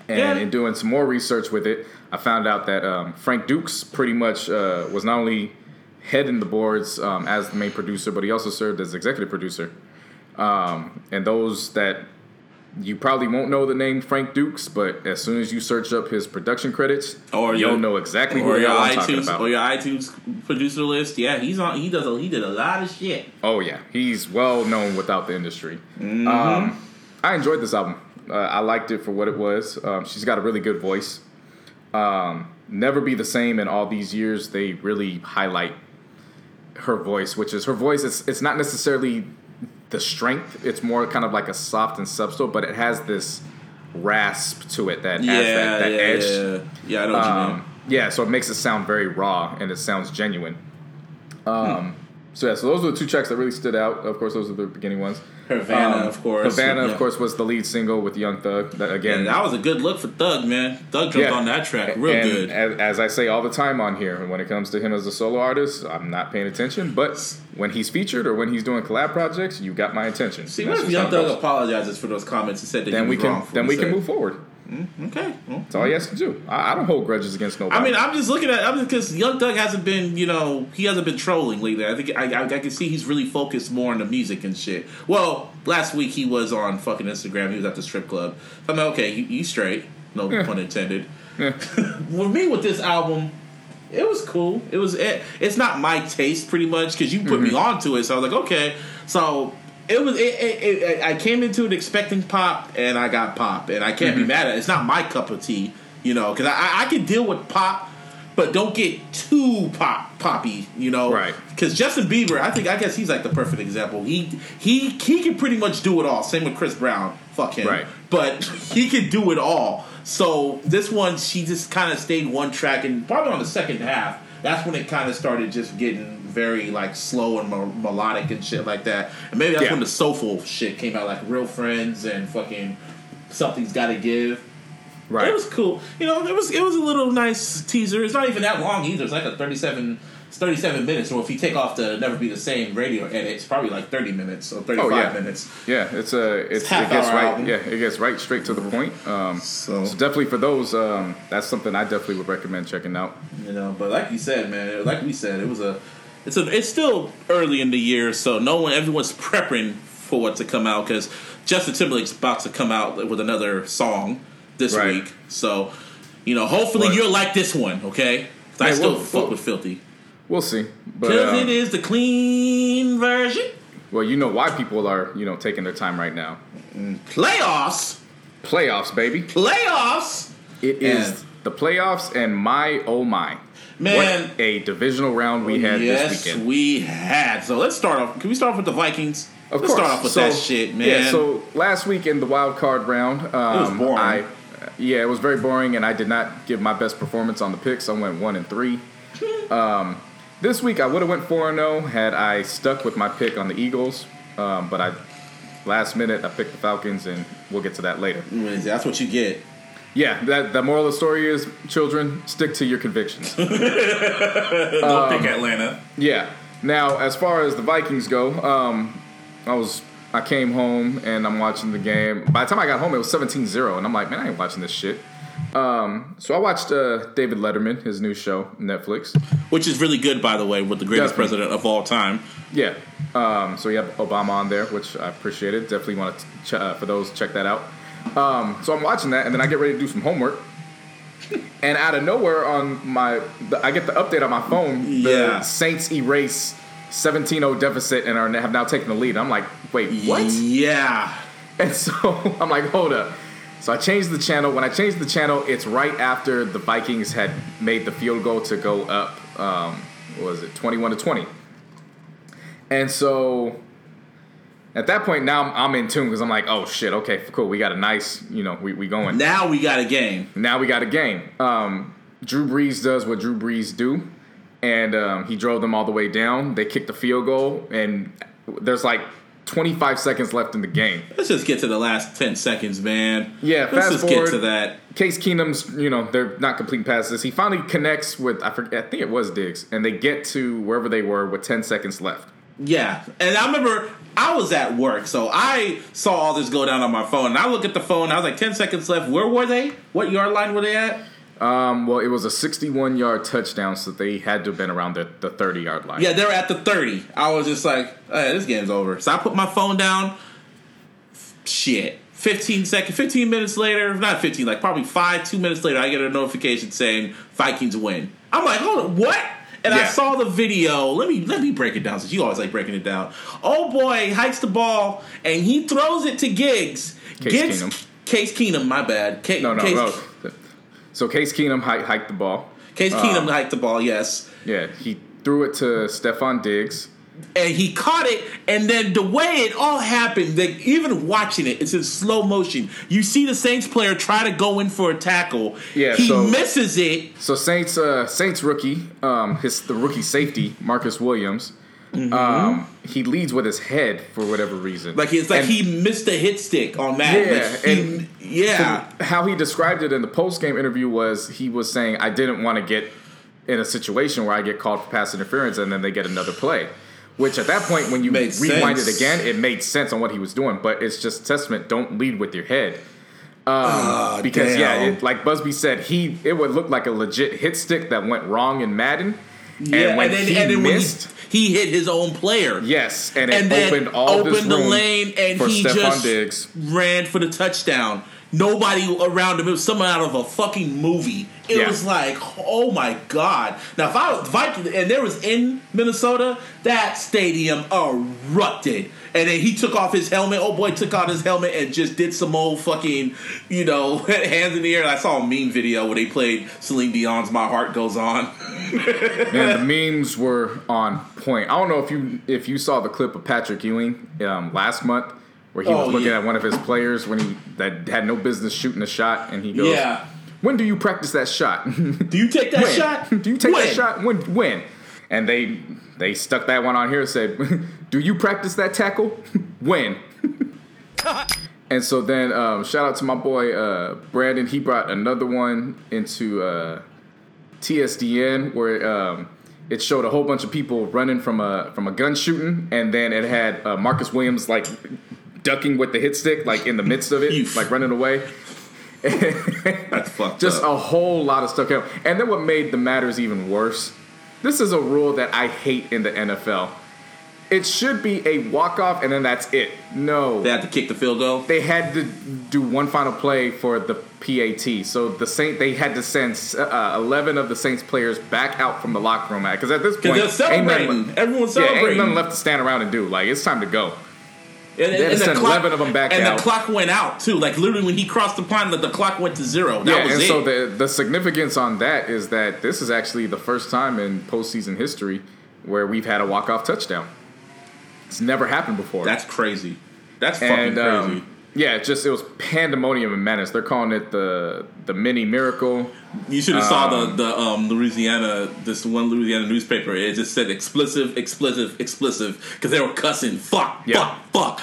C: And
B: Yeah.
C: in doing some more research with it, I found out that um, Frank Dukes pretty much uh, was not only heading the boards um, as the main producer, but he also served as executive producer. Um, and those that you probably won't know the name Frank Dukes, but as soon as you search up his production credits,
B: Or
C: you'll
B: your-
C: know exactly who
B: your
C: talking about.
B: or your iTunes producer list. Yeah, he's on. He does. A, he did a lot of shit.
C: Oh yeah, he's well known without the industry.
B: Mm-hmm.
C: Um, I enjoyed this album. Uh, I liked it for what it was. Um, she's got a really good voice. Um, Never be the same in all these years. They really highlight her voice, which is her voice. It's it's not necessarily the strength. It's more kind of like a soft and subtle, but it has this rasp to it that
B: Yeah,
C: adds that, that
B: yeah,
C: edge.
B: yeah. Yeah, I know what you mean.
C: Um, yeah, so it makes it sound very raw and it sounds genuine. Um, So yeah, so those were the two tracks that really stood out. Of course, those were the beginning ones.
B: Havana,
C: Um,
B: of course.
C: Havana,
B: Yeah.
C: of course, was the lead single with Young Thug. That again,
B: And that was a good look for Thug, man. Thug jumped
C: Yeah.
B: on that track real
C: and
B: good.
C: As, as I say all the time on here, when it comes to him as a solo artist, I'm not paying attention. But when he's featured or when he's doing collab projects, you got my attention.
B: See, what if Young Thug apologizes for those comments and said that
C: Then
B: he
C: we
B: was wrong
C: can then we
B: he
C: can move forward. Mm-hmm.
B: Okay. well.
C: That's all he has to do. I, I don't hold grudges against nobody.
B: I mean, I'm just looking at. I'm because Young Thug hasn't been, you know, he hasn't been trolling lately. I think I, I, I can see he's really focused more on the music and shit. Well, last week he was on fucking Instagram. He was at the strip club. I'm like, okay, you, you straight. No
C: Yeah.
B: pun intended.
C: Yeah.
B: with me with this album, it was cool. It was it, it's not my taste pretty much because you put me mm-hmm. onto it. So I was like, okay. So it was. It, it, it, I came into it expecting pop, and I got pop, and I can't be mm-hmm. mad at it. It's not my cup of tea, you know, because I, I I can deal with pop. but don't get too pop poppy. You know,
C: Right.
B: Because Justin Bieber, I think I guess he's like the perfect example. He he he can pretty much do it all. Same with Chris Brown. Fuck him.
C: Right.
B: But he can do it all. So this one, she just kind of stayed one track, and probably on the second half, that's when it kind of started just getting very like slow and melodic and shit like that. And maybe that's
C: Yeah.
B: when the soulful shit came out, like Real Friends and fucking Something's Got to Give.
C: Right.
B: It was cool. You know, it was it was a little nice teaser. It's not even that long either. It's like a 37, it's 37 minutes. Or if you take off the Never Be the Same radio edit, it's probably like 30 minutes or 35
C: Oh, yeah.
B: minutes.
C: Yeah, it's a it's,
B: half
C: it gets right.
B: album.
C: Yeah, it gets right straight to the point. Um,
B: So-
C: so definitely for those, um, that's something I definitely would recommend checking out.
B: You know, but like you said, man, like we said, it was a, it's a, it's still early in the year, so no one, everyone's prepping for what to come out because Justin Timberlake's about to come out with another song this
C: Right.
B: week. So, you know, hopefully you're like this one, okay? I still
C: we'll-
B: fuck
C: we'll-
B: with Filthy
C: We'll see, but
B: because
C: uh,
B: it is the clean version.
C: well, you know why people are you know taking their time right now.
B: Playoffs,
C: Playoffs, baby.
B: playoffs.
C: It is
B: And-
C: the playoffs, and my oh my,
B: Man.
C: what a divisional round we had
B: yes,
C: this weekend.
B: we had. So let's start off. Can we start off with the Vikings?
C: Of
B: let's
C: course.
B: start off with
C: So-
B: that shit, man.
C: Yeah, so last week in the wild card round, um,
B: was boring.
C: I, yeah, it was very boring, and I did not give my best performance on the picks. I went one and three. Um, this week I would have went four and zero had I stuck with my pick on the Eagles, um, but I last minute I picked the Falcons, and we'll get to that later.
B: That's what you get.
C: Yeah, that the moral of the story is, children, stick to your convictions.
B: Don't
C: Um,
B: pick Atlanta.
C: Yeah. Now, as far as the Vikings go, um, I was I came home and I'm watching the game. By the time I got home, it was 17-0, and I'm like, man, I ain't watching this shit. Um, so I watched uh, David Letterman, his new show, Netflix.
B: Which is really good, by the way, with the greatest
C: Definitely.
B: president of all time.
C: Yeah. Um, so you have Obama on there, which I appreciate it. Definitely want to ch- uh, for those check that out. Um, so I'm watching that, and then I get ready to do some homework. And out of nowhere, on my, the, I get the update on my phone. The
B: Yeah.
C: Saints erase 17-0 deficit and are have now taken the lead. I'm like, wait, what?
B: Yeah.
C: And so I'm like, hold up. So I changed the channel. When I changed the channel, it's right after the Vikings had made the field goal to go up. Um, what was it 21 to 20? And so at that point, now I'm, I'm in tune because I'm like, oh shit, okay, cool. We got a nice, you know, we, we going.
B: Now we got a game.
C: Now we got a game. Um, Drew Brees does what Drew Brees do, and um, he drove them all the way down. They kicked the field goal, and there's like 25 seconds left in the game.
B: Let's just get to the last 10 seconds, man.
C: Yeah,
B: Let's
C: fast
B: just
C: forward.
B: get to that.
C: Case Keenum's, you know, they're not completing passes. He finally connects with I forget, I think it was Diggs, and they get to wherever they were with 10 seconds left.
B: Yeah. And I remember I was at work, so I saw all this go down on my phone. And I look at the phone, I was like, 10 seconds left. Where were they? What yard line were they at?
C: Um, well, it was a 61 yard touchdown, so they had to have been around the, the 30 yard line.
B: Yeah, they were at the 30. I was just like, hey, this game's over. So I put my phone down. Shit. 15 seconds, 15 minutes later, not 15, like probably five, two minutes later, I get a notification saying Vikings win. I'm like, hold on, what? And I saw the video. Let me let me break it down since you always like breaking it down. Oh boy, hikes the ball and he throws it to Giggs.
C: Case
B: Giggs,
C: Keenum.
B: Case Keenum, my bad. Ca-
C: No, no,
B: Case,
C: no. So Case Keenum hiked, hiked the ball.
B: Case
C: Uh,
B: Keenum hiked the ball, yes.
C: Yeah, he threw it to Stefon Diggs.
B: And he caught it and then the way it all happened like even watching it it's in slow motion. You see the saints player try to go in for a tackle.
C: Yeah,
B: he
C: so-
B: misses it.
C: So Saints, uh, Saints rookie, um, his the rookie safety Marcus Williams, um, he leads with his head for whatever reason.
B: like it's like
C: And
B: he missed a hit stick on that
C: Yeah,
B: like, he-
C: and-
B: yeah.
C: how he described it in the post game interview was he was saying I didn't want to get in a situation where I get called for pass interference and then they get another play. Which at that point, when you
B: Made
C: rewind
B: sense.
C: it again, it made sense on what he was doing. But it's just testament. Don't lead with your head. Um,
B: Ah,
C: because yeah, it, like Busby said, he it would look like a legit hit stick that went wrong in Madden.
B: yeah
C: and when
B: then,
C: he
B: and then
C: missed,
B: he, he hit his own player
C: yes, and it
B: and then
C: opened all this
B: opened the lane and he
C: Stefon
B: just
C: Diggs.
B: ran for the touchdown nobody around him. It was someone out of a fucking movie. It
C: Yeah.
B: was like, oh my god. Now if I was Viking and there was in Minnesota, that stadium erupted. And then he took off his helmet. Oh boy, took out his helmet and just did some old fucking, you know, hands in the air. I saw a meme video where they played Celine Dion's "My Heart Goes On."
C: Man, the memes were on point. I don't know if you if you saw the clip of Patrick Ewing um, last month where he
B: Oh,
C: was looking
B: yeah.
C: at one of his players when he that had no business shooting a shot, and he goes,
B: Yeah.
C: When do you practice that shot?
B: Do you take that
C: when?
B: shot?
C: Do you take
B: When?
C: that shot? When? When? And they they stuck that one on here and said, "Do you practice that tackle? when?" and so then, um, shout out to my boy uh, Brandon. He brought another one into uh, TSDN where um, it showed a whole bunch of people running from a from a gun shooting, and then it had uh, Marcus Williams like ducking with the hit stick, like in the midst of it, like running away.
B: That's fucked
C: Just
B: up.
C: a whole lot of stuff. And then what made the matters even worse? This is a rule that I hate in the NFL. It should be a walk off and then that's it. No,
B: they had to kick the field goal.
C: they had to do one final play for the PAT. So the Saint they had to send uh, eleven of the Saints players back out from the locker room at because at this point
B: they're
C: ain't nothing-
B: celebrating. Everyone's
C: yeah, ain't nothing left to stand around and do. Like it's time to go.
B: And,
C: They had to send 11 of them back
B: and
C: out.
B: the clock went out too. Like literally, when he crossed the pond, the, the clock went to zero. That
C: yeah, and
B: it.
C: so the the significance on that is that this is actually the first time in postseason history where we've had a walk off touchdown. It's never happened before.
B: That's crazy. That's fucking
C: and
B: crazy.
C: Um, yeah, it just it was pandemonium and menace. They're calling it the the mini miracle.
B: you should have saw the the um, Louisiana this one Louisiana newspaper. It just said explicit, explicit, explicit because they were cussing. Fuck,
C: Yeah.
B: fuck, fuck.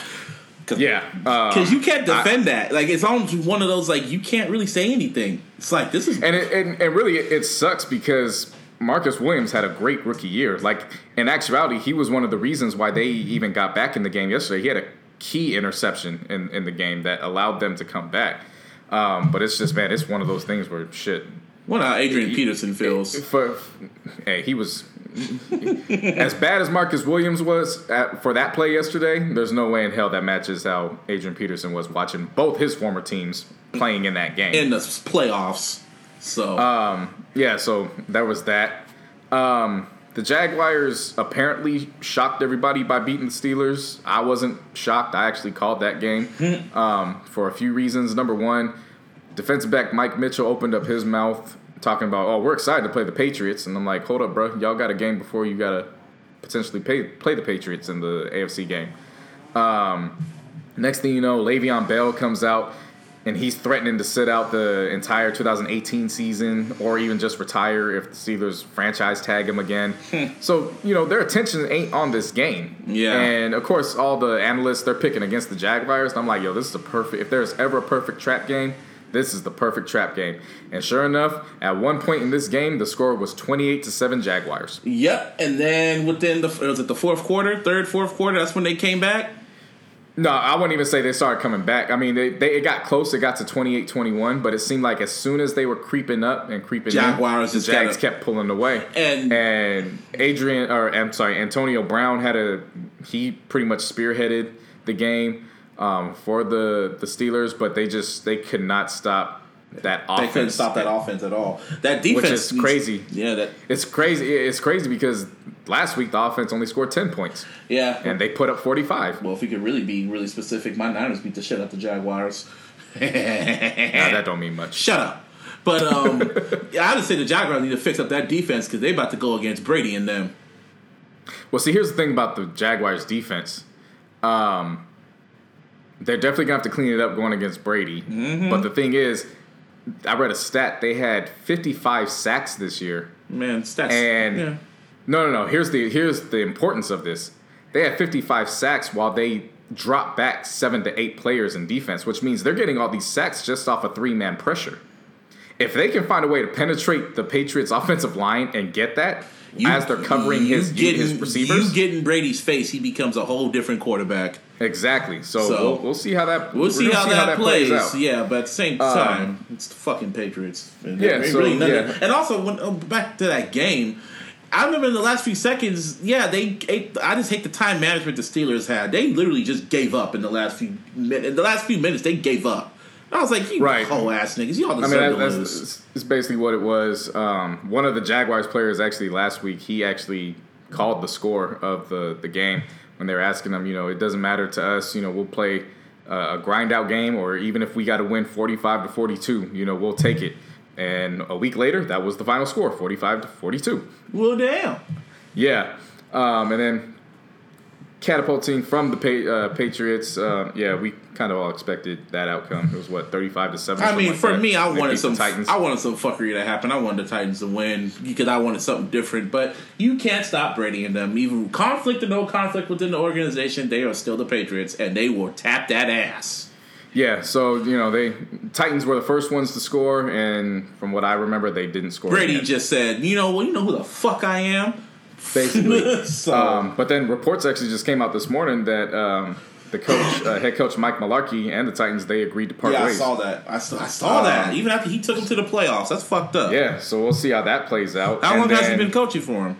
B: Cause,
C: Yeah, uh,
B: because you can't defend that. Like it's almost one of those like you can't really say anything. It's like this is
C: and it and, and really it, it sucks because Marcus Williams had a great rookie year. Like in actuality, he was one of the reasons why they even got back in the game yesterday. He had a key interception in, in the game that allowed them to come back. Um, but it's just man, it's one of those things where shit.
B: what how Adrian Peterson feels.
C: For hey, he was as bad as Marcus Williams was at, for that play yesterday. There's no way in hell that matches how Adrian Peterson was watching both his former teams playing in that game.
B: in the playoffs. So
C: Um, yeah, so that was that. Um, the Jaguars apparently shocked everybody by beating the Steelers. I wasn't shocked. I actually called that game um, for a few reasons. Number one, defensive back Mike Mitchell opened up his mouth talking about, "Oh, we're excited to play the Patriots," and I'm like, "Hold up, bro. Y'all got a game before you gotta potentially pay, play the Patriots in the AFC game." Um, next thing you know, Le'Veon Bell comes out and he's threatening to sit out the entire 2018 season or even just retire if the Steelers franchise tag him again. Hmm. so, you know, their attention ain't on this game.
B: Yeah.
C: And of course, all the analysts, they're picking against the Jaguars. And I'm like, yo, this is a perfect, if there's ever a perfect trap game, this is the perfect trap game. And sure enough, at one point in this game, the score was 28 to 7 Jaguars.
B: Yep, and then within the was it the fourth quarter, third, fourth quarter? That's when they came back.
C: No, I wouldn't even say they started coming back. I mean, they, they it got close. It got to 28-21, but it seemed like as soon as they were creeping up and creeping
B: Jaguars
C: in, the Jags kept pulling away.
B: And-
C: and Adrian or I'm sorry, Antonio Brown had a he pretty much spearheaded the game um, for the the Steelers, but they just they could not stop that offense.
B: They couldn't stop that offense at all. That defense
C: is crazy.
B: Yeah, that
C: It's crazy. It's crazy because last week the offense only scored 10 points
B: yeah.
C: and they put up 45.
B: well, if we could really be really specific, my Niners beat the shit out the Jaguars.
C: Nah, that don't mean much.
B: Shut up. But um, I would say the Jaguars need to fix up that defense because they about to go against Brady and them.
C: Well, see, here's the thing about the Jaguars' defense. Um, they're definitely gonna have to clean it up going against Brady.
B: Mm-hmm.
C: But the thing is, I read a stat. They had 55 sacks this year.
B: Man, stats.
C: And
B: yeah.
C: no, no, no. Here's the here's the importance of this. They had 55 sacks while they dropped back seven to eight players in defense, which means they're getting all these sacks just off a three man pressure. If they can find a way to penetrate the Patriots' offensive line and get that as they're covering
B: you
C: his
B: getting,
C: his receivers,
B: You get in Brady's face, he becomes a whole different quarterback.
C: Exactly. So,
B: So-
C: we'll, we'll see how that
B: We'll
C: we're
B: see,
C: gonna
B: how, that plays.
C: out. Um,
B: Yeah, but at the same time, it's the fucking Patriots. And
C: Yeah, so,
B: really
C: yeah.
B: And also, when oh, back to that game, I remember in the last few seconds. Yeah, they. ate- I just hate the time management the Steelers had. They literally just gave up in the last few min- in the last few minutes. They gave up. I was like, you
C: Right.
B: whole ass niggas, y'all
C: I mean, that,
B: to
C: that's,
B: lose.
C: that's, that's basically what it was. Um, one of the Jaguars players actually last week, he actually called the score of the, the game when they were asking him, you know, it doesn't matter to us, you know, we'll play a grind out game, or even if we got to win 45 to 42, you know, we'll take it. And a week later, that was the final score, 45 to 42.
B: well, damn.
C: Yeah. Um, and then catapulting from the pa- uh, Patriots, uh, yeah, we kind of all expected that outcome. It was what, 35 to 7?
B: I mean,
C: like
B: for
C: that.
B: me, I
C: They
B: wanted some.
C: Titans.
B: I wanted some fuckery to happen. I wanted the Titans to win because I wanted something different. But you can't stop Brady and them. Even conflict or no conflict within the organization, they are still the Patriots, and they will tap that ass.
C: Yeah, so you know they Titans were the first ones to score, and from what I remember, they didn't score.
B: Brady
C: again,
B: just said, "You know, well, you know who the fuck I am."
C: Basically.
B: so
C: um, but then reports actually just came out this morning that um, the coach, uh, head coach Mike Mularkey, and the Titans they agreed to part
B: yeah, I
C: ways.
B: saw that. I saw, I saw
C: Um,
B: that. Even after he took him to the playoffs, that's fucked up.
C: Yeah, so we'll see how that plays out.
B: How
C: And
B: long has he been coaching for him?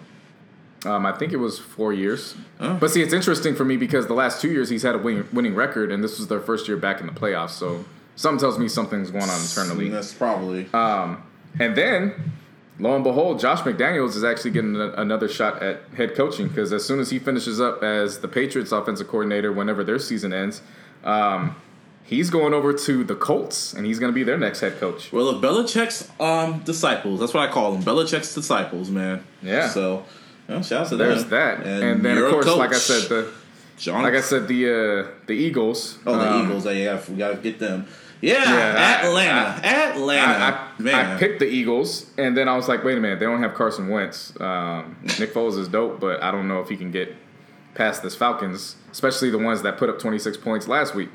C: Um, I think it was four years.
B: Oh.
C: But see, it's interesting for me because the last two years he's had a win- winning record, and this was their first year back in the playoffs. So something tells me something's going on internally.
B: That's probably.
C: Uh, And then, lo and behold, Josh McDaniels is actually getting a, another shot at head coaching because as soon as he finishes up as the Patriots offensive coordinator, whenever their season ends, um, he's going over to the Colts and he's going to be their next head coach.
B: Well, look, Belichick's um, disciples. That's what I call them. Belichick's disciples, man.
C: Yeah.
B: So, well, shout out to them.
C: There's
B: them.
C: that, and, then of course, like I said, the
B: John,
C: like I said, the uh, the Eagles.
B: oh, the
C: um,
B: Eagles. Yeah, we gotta get them. Yeah,
C: Yeah, I-
B: Atlanta, Atlanta.
C: I, I,
B: man,
C: I picked the Eagles, and then I was like, wait a minute, they don't have Carson Wentz. Um, Nick Foles is dope, but I don't know if he can get past this Falcons, especially the ones that put up 26 points last week.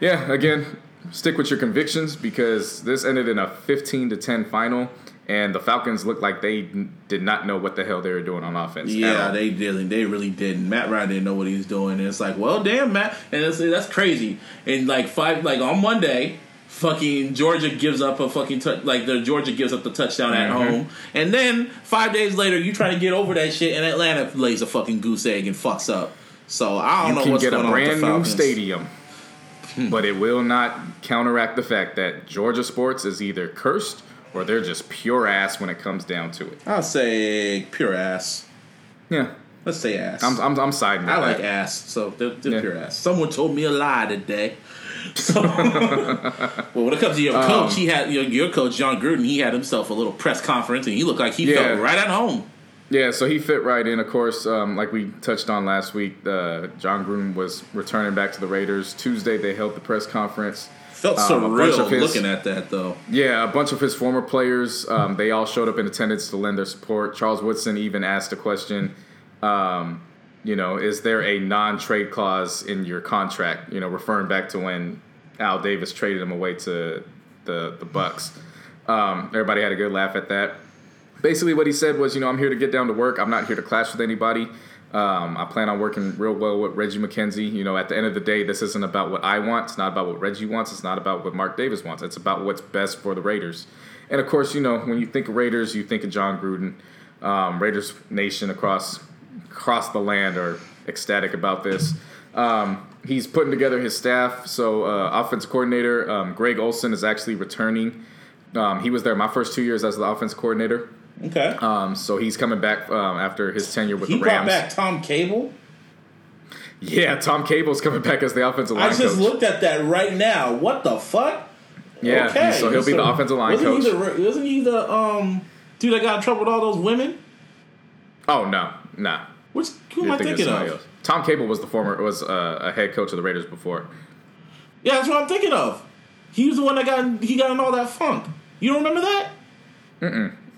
C: Yeah, again, stick with your convictions because this ended in a 15 to 10 final, and the Falcons looked like they did not know what the hell they were doing on offense.
B: Yeah, they didn't. They really didn't. Matt Ryan didn't know what he was doing, and it's like, well, damn, Matt, and that's crazy. And like five, like on Monday, fucking Georgia gives up a fucking like the Georgia gives up the touchdown at
C: Mhm.
B: home, and then five days later, you try to get over that shit, and Atlanta lays a fucking goose egg and fucks up. So I don't
C: you
B: know
C: can
B: what's
C: get a
B: going on with
C: brand
B: the
C: new stadium, but it will not counteract the fact that Georgia sports is either cursed or they're just pure ass when it comes down to it.
B: I'll say pure ass.
C: Yeah,
B: Let's say ass.
C: I'm I'm, I'm siding. With
B: I like
C: that.
B: ass, so they're, they're
C: Yeah.
B: pure ass. Someone told me a lie today. So, well, when it comes to your
C: Um,
B: coach, he had your, your coach Jon Gruden. He had himself a little press conference, and he looked like he
C: Yeah.
B: felt right at home.
C: Yeah, so he fit right in. Of course, um, like we touched on last week, uh, Jon Gruden was returning back to the Raiders. Tuesday, they held the press conference.
B: Felt
C: Um, a bunch his-
B: looking at that, though.
C: Yeah, a bunch of his former players, um, they all showed up in attendance to lend their support. Charles Woodson even asked a question, um, you know, is there a non-trade clause in your contract? You know, referring back to when Al Davis traded him away to the the Bucs. Um, everybody had a good laugh at that. Basically, what he said was, you know, I'm here to get down to work. I'm not here to clash with anybody. Um, I plan on working real well with Reggie McKenzie. You know, at the end of the day, this isn't about what I want. It's not about what Reggie wants. It's not about what Mark Davis wants. It's about what's best for the Raiders. And of course, you know, when you think of Raiders, you think of Jon Gruden. Um, Raiders Nation across across the land are ecstatic about this. Um, he's putting together his staff. So, uh, offense coordinator um, Greg Olson is actually returning. Um, he was there my first two years as the offense coordinator.
B: Okay,
C: Um, so he's coming back um, after his tenure with
B: he
C: the
B: brought
C: Rams.
B: back Tom Cable.
C: Yeah, Tom Cable's coming back as the offensive line
B: I just
C: coach.
B: looked at that right now. What the fuck?
C: yeah,
B: okay.
C: so he'll be the offensive line
B: wasn't
C: coach.
B: He the, wasn't he the um dude that got in trouble with all those women?
C: oh no, nah.
B: Which who am
C: You're
B: I thinking of?
C: else. Tom Cable was the former was uh, a head coach of the Raiders before.
B: Yeah, that's what I'm thinking of. He was the one that got in, he got in all that funk. You don't remember that?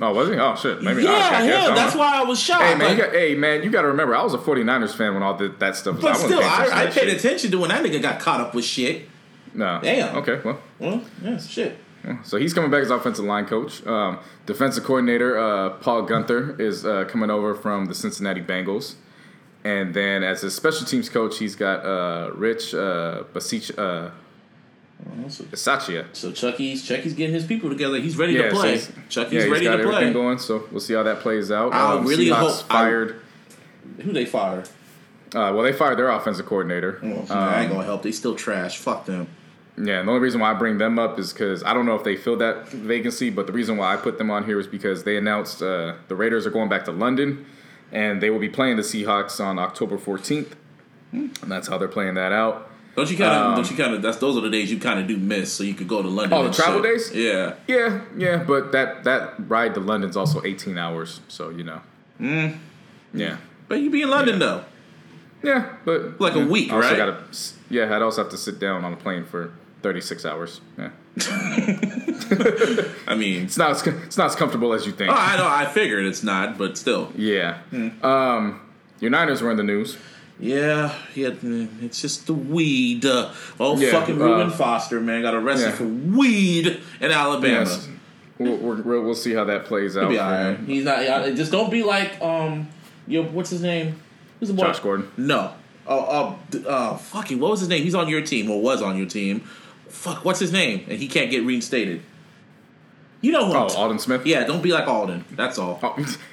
C: Oh, was he? Oh shit, maybe.
B: yeah,
C: I,
B: him. That's why I was shocked.
C: Hey man,
B: like-
C: you got, hey man, you got to remember, I was a 49ers fan when all the, that stuff was.
B: but
C: I
B: still,
C: paying attention to
B: I, I paid
C: shit.
B: attention to when that nigga got caught up with shit.
C: No.
B: Damn.
C: Okay, well,
B: Well, yeah, shit.
C: So he's coming back as offensive line coach. Um, defensive coordinator uh, Paul Guenther is uh, coming over from the Cincinnati Bengals, and then as his special teams coach, he's got uh, Rich uh, Basich, uh,
B: So,
C: Bisaccia.
B: so Chucky's Chucky's getting his people together. He's ready
C: Yeah,
B: to play.
C: he's-
B: Chucky's
C: yeah, he's
B: ready
C: got
B: to
C: everything
B: play.
C: going. So we'll see how that plays out.
B: I
C: Um,
B: really
C: Seahawks
B: hope- I-
C: fired.
B: Who they fire?
C: uh, well, they fired their offensive coordinator.
B: Well,
C: Um,
B: I ain't gonna help. They still trash. Fuck them.
C: Yeah, and the only reason why I bring them up is because I don't know if they filled that vacancy, but the reason why I put them on here is because they announced uh, the Raiders are going back to London, and they will be playing the Seahawks on October 14th, and that's how they're playing that out.
B: Don't you kind of?
C: Um,
B: don't you kind of? That's those are the days you kind of do miss, so you could go to London.
C: Oh, the travel
B: shit.
C: days?
B: Yeah.
C: Yeah, yeah, but that that ride to London's also 18 hours, so you know.
B: Mm.
C: Yeah,
B: But you be in London though.
C: yeah, but
B: Like a week, right?
C: Gotta, yeah, I'd also have to sit down on a plane for 36 hours. Yeah,
B: I mean,
C: it's not as, it's not as comfortable as you think.
B: oh, I know. I figured it's not, but still.
C: Yeah.
B: Hmm.
C: Um, your Niners were in the news.
B: Yeah, yeah. It's just the weed. Uh, oh,
C: Yeah,
B: fucking
C: uh,
B: Reuben Foster, man, got arrested
C: yeah.
B: for weed in Alabama.
C: Yes. We'll, we'll, we'll see how that plays out.
B: He'll be alright.
C: him.
B: He's not. yeah, Just don't be like um, yo, what's his name? Who's the boy?
C: Josh Gordon.
B: No. Oh, uh, d- uh, fucking, what was his name? He's on your team or was on your team. Fuck, what's his name? And he can't get reinstated. You know who?
C: Oh, Aldon Smith?
B: Yeah, don't be like Aldon. That's all.
C: Oh,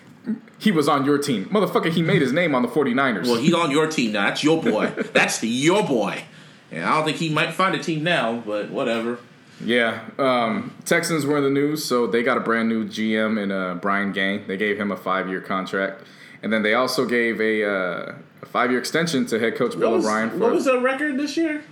C: he was on your team. Motherfucker, he made his name on the 49ers.
B: Well, he's on your team now. That's your boy. That's your boy. And I don't think he might find a team now, but whatever.
C: yeah. Um, Texans were in the news, so they got a brand new GM in uh, Brian Gaine. They gave him a five year contract. And then they also gave a, uh, a five year extension to head coach Bill O'Brien. For,
B: what was the record this year?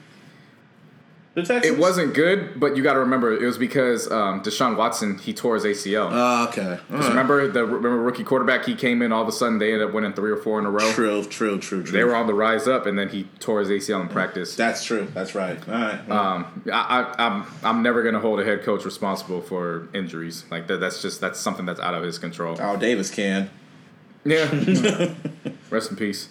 B: The Texans?
C: it wasn't good, but you got to remember it was because um, Deshaun Watson he tore his ACL.
B: Uh, okay. All right.
C: Remember the remember rookie quarterback? He came in all of a sudden. They ended up winning three or four in a row.
B: True, true, true, true.
C: They were on the rise up, and then he tore his ACL in practice.
B: That's true. That's right. All right.
C: Um, I, I, I'm I'm never gonna hold a head coach responsible for injuries like that. That's just that's something that's out of his control.
B: Oh, Davis can.
C: Yeah. Rest in peace.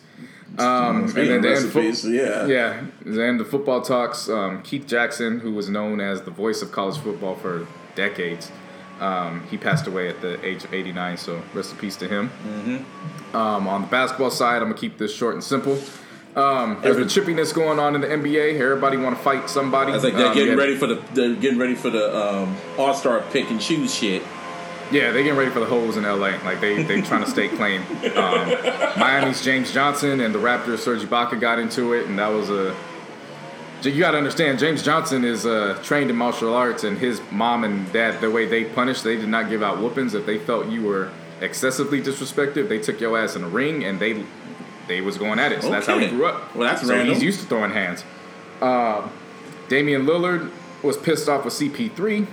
C: Um, and then the fo-
B: yeah.
C: yeah, then the football talks. Um, Keith Jackson, who was known as the voice of college football for decades, um, he passed away at the age of 89. So rest in peace to him.
B: Mm-hmm.
C: Um, on the basketball side, I'm gonna keep this short and simple. Um, there's been chippiness going on in the NBA. Everybody want to fight somebody.
B: It's like they're
C: Um,
B: getting ready for the they're getting ready for the um, All Star pick and choose shit.
C: Yeah, they're getting ready for the holes in LA. Like they they trying to stake claim. Um, Miami's James Johnson and the Raptors Serge Ibaka got into it, and that was a. You got to understand, James Johnson is uh, trained in martial arts, and his mom and dad, the way they punished, they did not give out whoopings. If they felt you were excessively disrespected, they took your ass in a ring, and they they was going at it. So that's how he grew up.
B: Well, that's
C: so
B: random.
C: he's used to throwing hands. Um, Damian Lillard was pissed off with CP3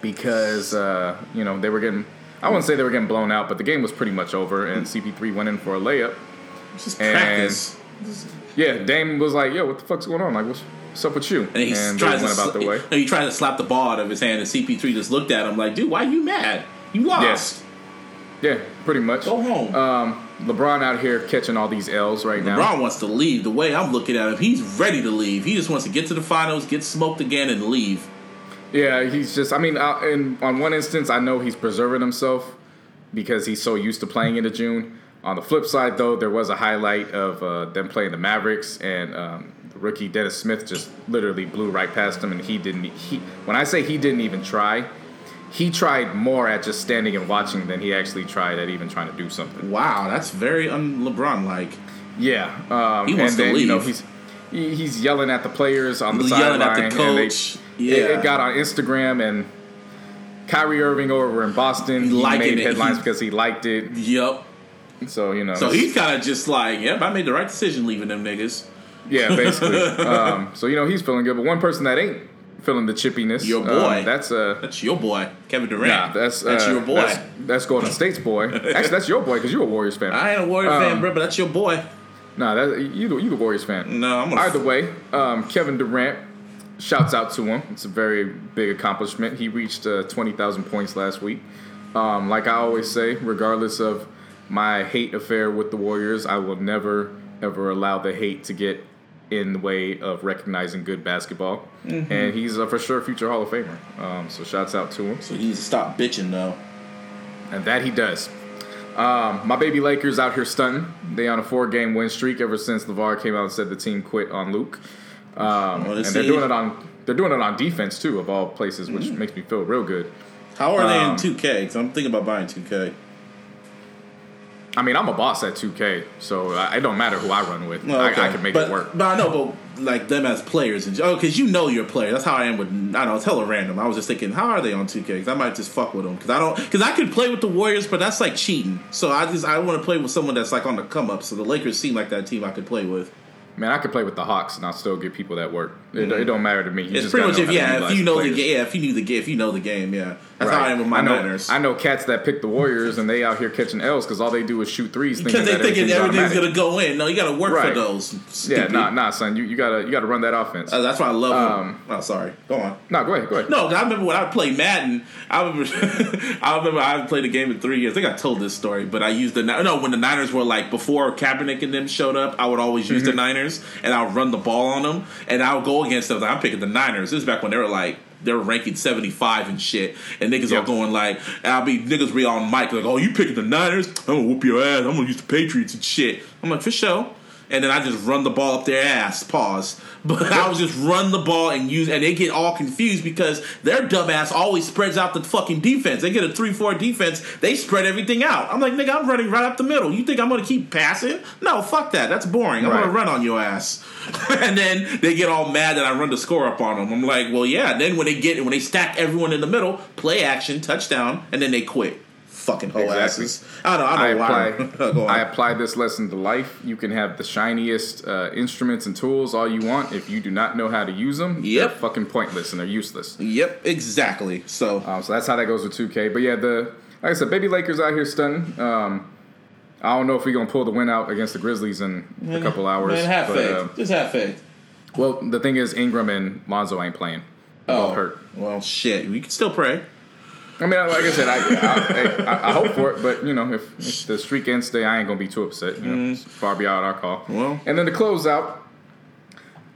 C: because uh, you know they were getting. I wouldn't say they were getting blown out, but the game was pretty much over, and CP3 went in for a layup.
B: It's just practice.
C: Yeah, Dame was like, "Yo, what the fuck's going on? Like, what's, what's up with you?"
B: And he
C: they
B: tries
C: went
B: to
C: about
B: sl-
C: their way.
B: He, he tried to slap the ball out of his hand, and CP3 just looked at him like, "Dude, why are you mad? You lost.
C: Yes yeah, pretty much.
B: Go home."
C: Um, LeBron out here catching all these L's right now.
B: LeBron wants to leave. The way I'm looking at him, he's ready to leave. He just wants to get to the finals, get smoked again, and leave.
C: Yeah, he's just. I mean, uh, in on one instance, I know he's preserving himself because he's so used to playing into June. On the flip side, though, there was a highlight of uh, them playing the Mavericks, and um, the rookie Dennis Smith just literally blew right past him, and he didn't. He when I say he didn't even try, he tried more at just standing and watching than he actually tried at even trying to do something.
B: Wow, that's very un LeBron like.
C: Yeah, um,
B: He wants
C: and
B: to
C: then you know
B: leave.
C: he's he- he's yelling at the players on the
B: Yelling at
C: sideline,
B: the
C: and they-
B: coach.
C: it, it got on Instagram and Kyrie Irving over in Boston.
B: He
C: made
B: it.
C: headlines
B: He-
C: because he liked it.
B: Yep.
C: So you know,
B: So he's kind of just like, yep, I made the right decision leaving them niggas.
C: yeah, basically. um, so you know he's feeling good, but one person that ain't feeling the chippiness,
B: Your
C: um,
B: boy.
C: that's uh,
B: That's your boy, Kevin Durant.
C: nah, that's
B: that's
C: uh,
B: your boy.
C: That's, that's Golden State's boy. Actually, that's your boy because you're a Warriors fan.
B: I ain't a Warrior
C: Um,
B: fan, bro, but that's your boy.
C: Nah, that you the- you the Warriors fan.
B: No, I'm gonna.
C: Either way, um, Kevin Durant, shouts out to him. It's a very big accomplishment. He reached uh, 20,000 points last week. Um, like I always say, regardless of my hate affair with the Warriors, I will never, ever allow the hate to get in the way of recognizing good basketball. And he's a for sure future Hall of Famer. Um, so shouts out to him.
B: So he needs to stop bitching though.
C: And that he does. Um, my baby Lakers out here stunting. They on a four game win streak ever since LaVar came out and said the team quit on Luke. Um, and they're doing it on they're doing it on defense too, of all places, which makes me feel real good.
B: How are they
C: Um,
B: in 2K? Because I'm thinking about buying 2K.
C: I mean, I'm a boss at 2K, so I- it don't matter who I run with.
B: Well,
C: I,
B: okay.
C: I can make
B: but,
C: it work.
B: But I know, but like them as players, and oh, because you know you're player. That's how I am with. I know it's hella random. I was just thinking, how are they on 2K? Because I might just fuck with them. Because I don't. Because I could play with the Warriors, but that's like cheating. So I just I want to play with someone that's like on the come up. So the Lakers seem like that team I could play with.
C: Man, I could play with the Hawks and I'll still get people that work. It, it don't matter to me. You
B: Mm-hmm. It's
C: just
B: pretty much if yeah, if you
C: the
B: know the
C: players.
B: game, yeah, if you knew the game, if you know the game, yeah. That's
C: Right.
B: how I am with my
C: I know,
B: Niners.
C: I know cats that pick the Warriors and they out here catching L's because all they do is shoot threes.
B: because they thinking everything's gonna go in. No, you got to work
C: Right.
B: for those.
C: Yeah,
B: Stupid.
C: nah, nah, son. You, you gotta you gotta run that offense.
B: Uh, that's why I love
C: Um.
B: Oh, sorry. Go on.
C: no, go ahead, go ahead.
B: No, 'cause I remember when I played Madden. I remember, I remember I haven't played a game in three years. I think I told this story, but I used the no when the Niners were like before Kaepernick and them showed up. I would always use the Niners and I would run the ball on them, and I would go against them. I'm picking the Niners. This is back when they were like. They were ranking 75 and shit. And niggas
C: Yep.
B: are going like, I'll be, niggas be on mic like, oh, you picking the Niners? I'm gonna whoop your ass. I'm gonna use the Patriots and shit. I'm like, for sure and then I just run the ball up their ass. Pause. But I was just run the ball and use, and they get all confused because their dumbass always spreads out the fucking defense. They get a three four defense, they spread everything out. I'm like, nigga, I'm running right up the middle. You think I'm gonna keep passing? No, fuck that. That's boring. I'm gonna run on your ass. and then they get all mad that I run the score up on them. I'm like, well, yeah. And then when they get when they stack everyone in the middle, play action, touchdown, and then they quit. Fucking hoe
C: Exactly.
B: asses. I don't. I
C: I
B: don't know why.
C: apply,
B: on.
C: I apply this lesson to life. You can have the shiniest uh, instruments and tools all you want. If you do not know how to use them,
B: Yep.
C: they're fucking pointless and they're useless.
B: Yep, exactly. So
C: Um, so that's how that goes with 2K. But yeah, the like I said, baby Lakers out here stunning. Um, I don't know if we're gonna pull the win out against the Grizzlies in a couple hours.
B: Man, have
C: but,
B: faith.
C: uh,
B: Just have faith.
C: well, the thing is, Ingram and Lonzo ain't playing. They're both hurt.
B: Well, shit. We can still pray.
C: I mean, like I said, I, I, I, I hope for it, but you know, if, if the streak ends today, I ain't gonna be too upset. You know, it's far beyond our call.
B: Well.
C: and then to close out,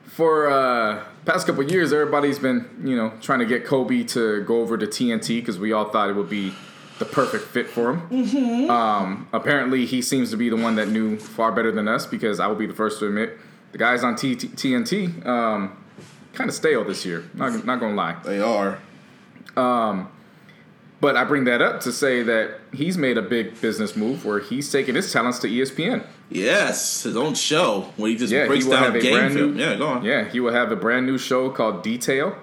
C: for uh, past couple years, everybody's been you know trying to get Kobe to go over to TNT because we all thought it would be the perfect fit for him. Um, apparently, he seems to be the one that knew far better than us because I will be the first to admit the guys on T- T- TNT um, kind of stale this year. Not, not gonna lie.
B: They are.
C: But I bring that up to say that he's made a big business move where he's taking his talents to ESPN.
B: Yes, his own show when he just
C: Yeah,
B: breaks
C: he
B: down
C: have a
B: game
C: brand
B: film.
C: new.
B: Yeah, go on.
C: Yeah, he will have a brand new show called Detail,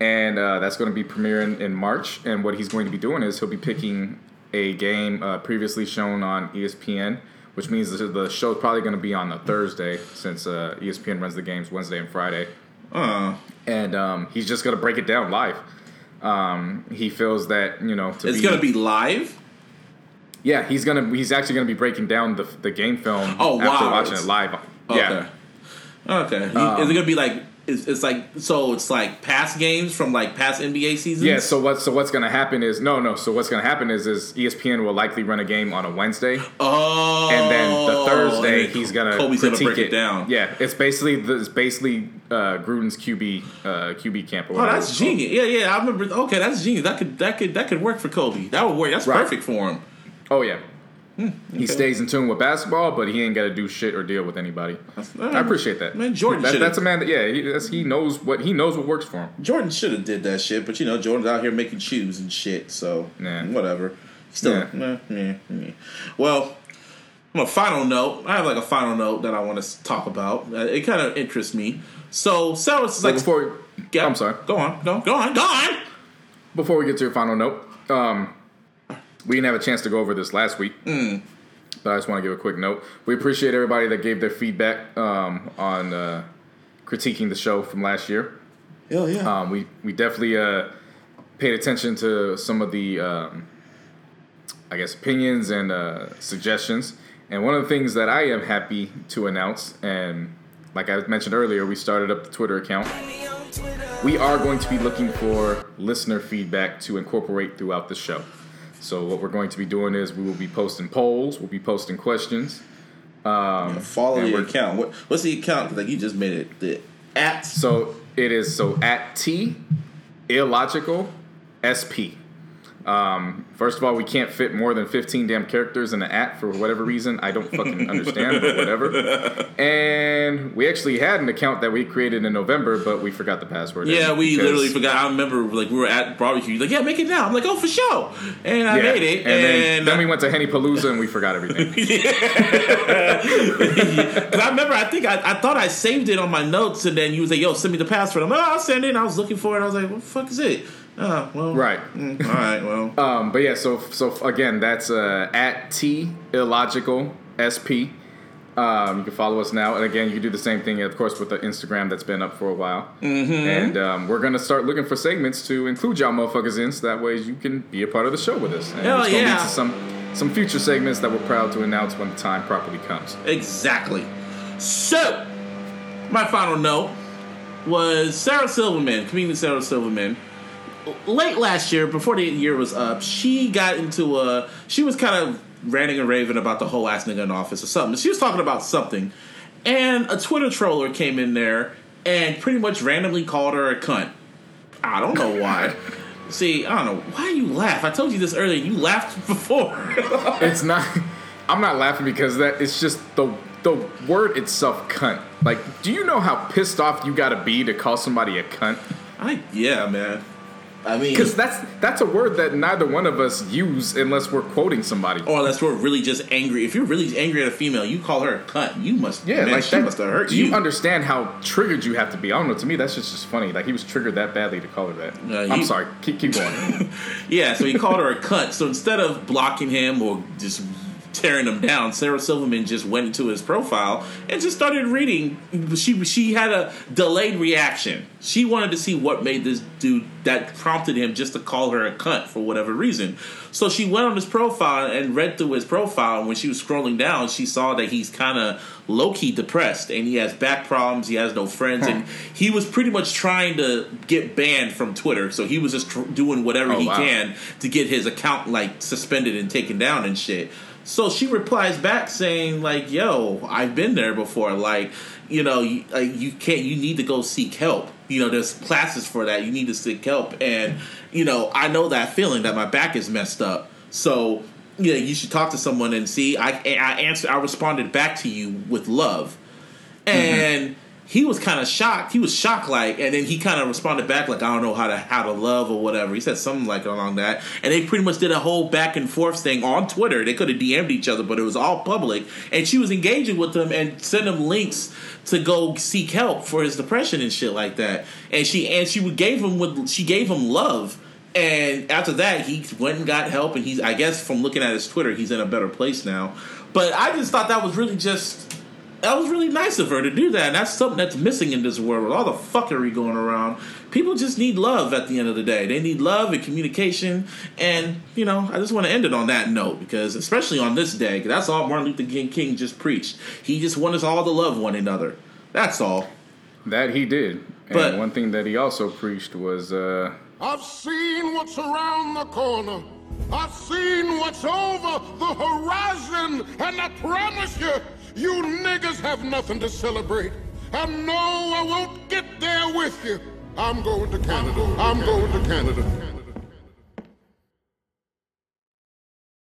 C: and uh, that's going to be premiering in March. And what he's going to be doing is he'll be picking a game uh, previously shown on ESPN, which means the, the show's probably going to be on a Thursday since uh, ESPN runs the games Wednesday and Friday.
B: Uh,
C: And um, he's just going to break it down live. Um, he feels that you know to
B: it's
C: be,
B: gonna be live.
C: Yeah, he's gonna he's actually gonna be breaking down the the game film
B: Oh,
C: after
B: wow.
C: watching it live.
B: Okay.
C: Yeah,
B: Okay.
C: Um,
B: is it gonna be like? It's, it's like so. It's like past games from like past NBA seasons.
C: yeah. So what so what's gonna happen is no no. So what's gonna happen is is ESPN will likely run a game on a Wednesday,
B: Oh.
C: and then the Thursday he's gonna
B: Kobe's gonna break it down.
C: Yeah, it's basically the, it's basically uh, Gruden's QB uh, QB camp.
B: Oh, that's genius. Yeah, yeah. I remember. Okay, that's genius. That could that could that could work for Kobe. That would work. That's
C: Right.
B: perfect for him.
C: Oh yeah. He stays in tune with basketball, but he ain't got to do shit or deal with anybody. I appreciate that.
B: Man, Jordan
C: That- that's a man that yeah, he, that's, he knows what he knows what works for him.
B: Jordan should have did that shit, but you know Jordan's out here making shoes and shit. So
C: Nah.
B: whatever. Still, meh, meh, well. On a final note, I have like a final note that I want to talk about. Uh, it kind of interests me. So, it's
C: But
B: like
C: before
B: Yeah,
C: I'm sorry.
B: Go on, go, go on, go on.
C: Before we get to your final note, um, we didn't have a chance to go over this last week, but I just want to give a quick note. We appreciate everybody that gave their feedback um, on uh, critiquing the show from last year.
B: Hell yeah.
C: Um, we we definitely uh, paid attention to some of the, um, I guess, opinions and uh, suggestions. And one of the things that I am happy to announce, and like I mentioned earlier, we started up the Twitter account. We are going to be looking for listener feedback to incorporate throughout the show. So what we're going to be doing is we will be posting polls, we'll be posting questions. Um,
B: Follow
C: and
B: the account. What, what's the account? like you just made it. The at
C: So it is so at T illogical SP. Um, first of all, we can't fit more than 15 damn characters in an app for whatever reason. I don't fucking understand, but whatever. And we actually had an account that we created in November, but we forgot the password.
B: Yeah, we literally forgot. I remember, like, we were at barbecue. Like, yeah, make it now. I'm like, oh, for sure. And I
C: Yeah.
B: made it.
C: And, then,
B: And,
C: then we went to Henny Palooza and we forgot everything.
B: Because I remember, I think I, I thought I saved it on my notes, and then you was like, "Yo, send me the password." I'm like, "Oh, I'll send it." And I was looking for it. I was like, "What the fuck is it?" Oh, well,
C: Right.
B: mm, all right, well,
C: Um, but yeah, so so again, that's uh, at T illogical sp. Um, you can follow us now, and again, you can do the same thing, of course, with the Instagram that's been up for a while. Mm-hmm. And um, we're gonna start looking for segments to include y'all motherfuckers in, so that way you can be a part of the show with us. And
B: Hell
C: it's gonna
B: yeah.
C: lead to some some future segments that we're proud to announce when the time properly comes.
B: exactly. So, my final note was Sarah Silverman, comedian Sarah Silverman. Late last year, before the year was up, she got into a. She was kind of ranting and raving about the whole ass nigga in office or something. She was talking about something, and a Twitter troller came in there and pretty much randomly called her a cunt. I don't know why. See, I don't know why you laugh. I told you this earlier. You laughed before.
C: it's not. I'm not laughing because that it's just the the word itself, cunt. Like, do you know how pissed off you gotta be to call somebody a cunt?
B: I yeah, man. I mean,
C: Because that's that's a word that neither one of us use unless we're quoting somebody.
B: or unless we're really just angry. If you're really angry at a female, you call her a cunt. You must,
C: Yeah,
B: man,
C: like
B: she
C: that.
B: must have hurt
C: do
B: you.
C: you understand how triggered you have to be? I don't know. To me, that's just, just funny. Like he was triggered that badly to call her that.
B: Uh,
C: I'm sorry. Keep keep going.
B: yeah, so he called her a cunt. So instead of blocking him or just tearing him down, Sarah Silverman just went into his profile and just started reading. She she had a delayed reaction. She wanted to see what made this dude that prompted him just to call her a cunt for whatever reason. So she went on his profile and read through his profile. And when she was scrolling down, she saw that he's kind of low key depressed and he has back problems. He has no friends, and he was pretty much trying to get banned from Twitter. So he was just tr- doing whatever
C: Oh,
B: he
C: wow.
B: can to get his account like suspended and taken down and shit. So she replies back saying like, "Yo, I've been there before. Like, you know, you, like, you can't. You need to go seek help. You know, there's classes for that. You need to seek help. And you know, I know that feeling that my back is messed up. So." Yeah, you should talk to someone and see. I I answered. I responded back to you with love, mm-hmm. and he was kind of shocked. He was shocked, like, and then he kind of responded back, like, I don't know how to how to love or whatever. He said something like along that, and they pretty much did a whole back and forth thing on Twitter. They could have DM'd each other, but it was all public, and she was engaging with him and sent him links to go seek help for his depression and shit like that. And she and she gave him with she gave him love. And after that, he went and got help, and he's I guess from looking at his Twitter, he's in a better place now. But I just thought that was really just that was really nice of her to do that. And that's something that's missing in this world with all the fuckery going around. People just need love at the end of the day. They need love and communication. And, you know, I just want to end it on that note because, especially on this day, 'cause that's all Martin Luther King King just preached. He just wanted us all to love one another. That's all.
C: that he did. And
B: But-
C: one thing that he also preached was uh,
G: I've seen what's around the corner. I've seen what's over the horizon. And I promise you, you niggas have nothing to celebrate. And no, I won't get there with you. I'm going to Canada. I'm going to Canada.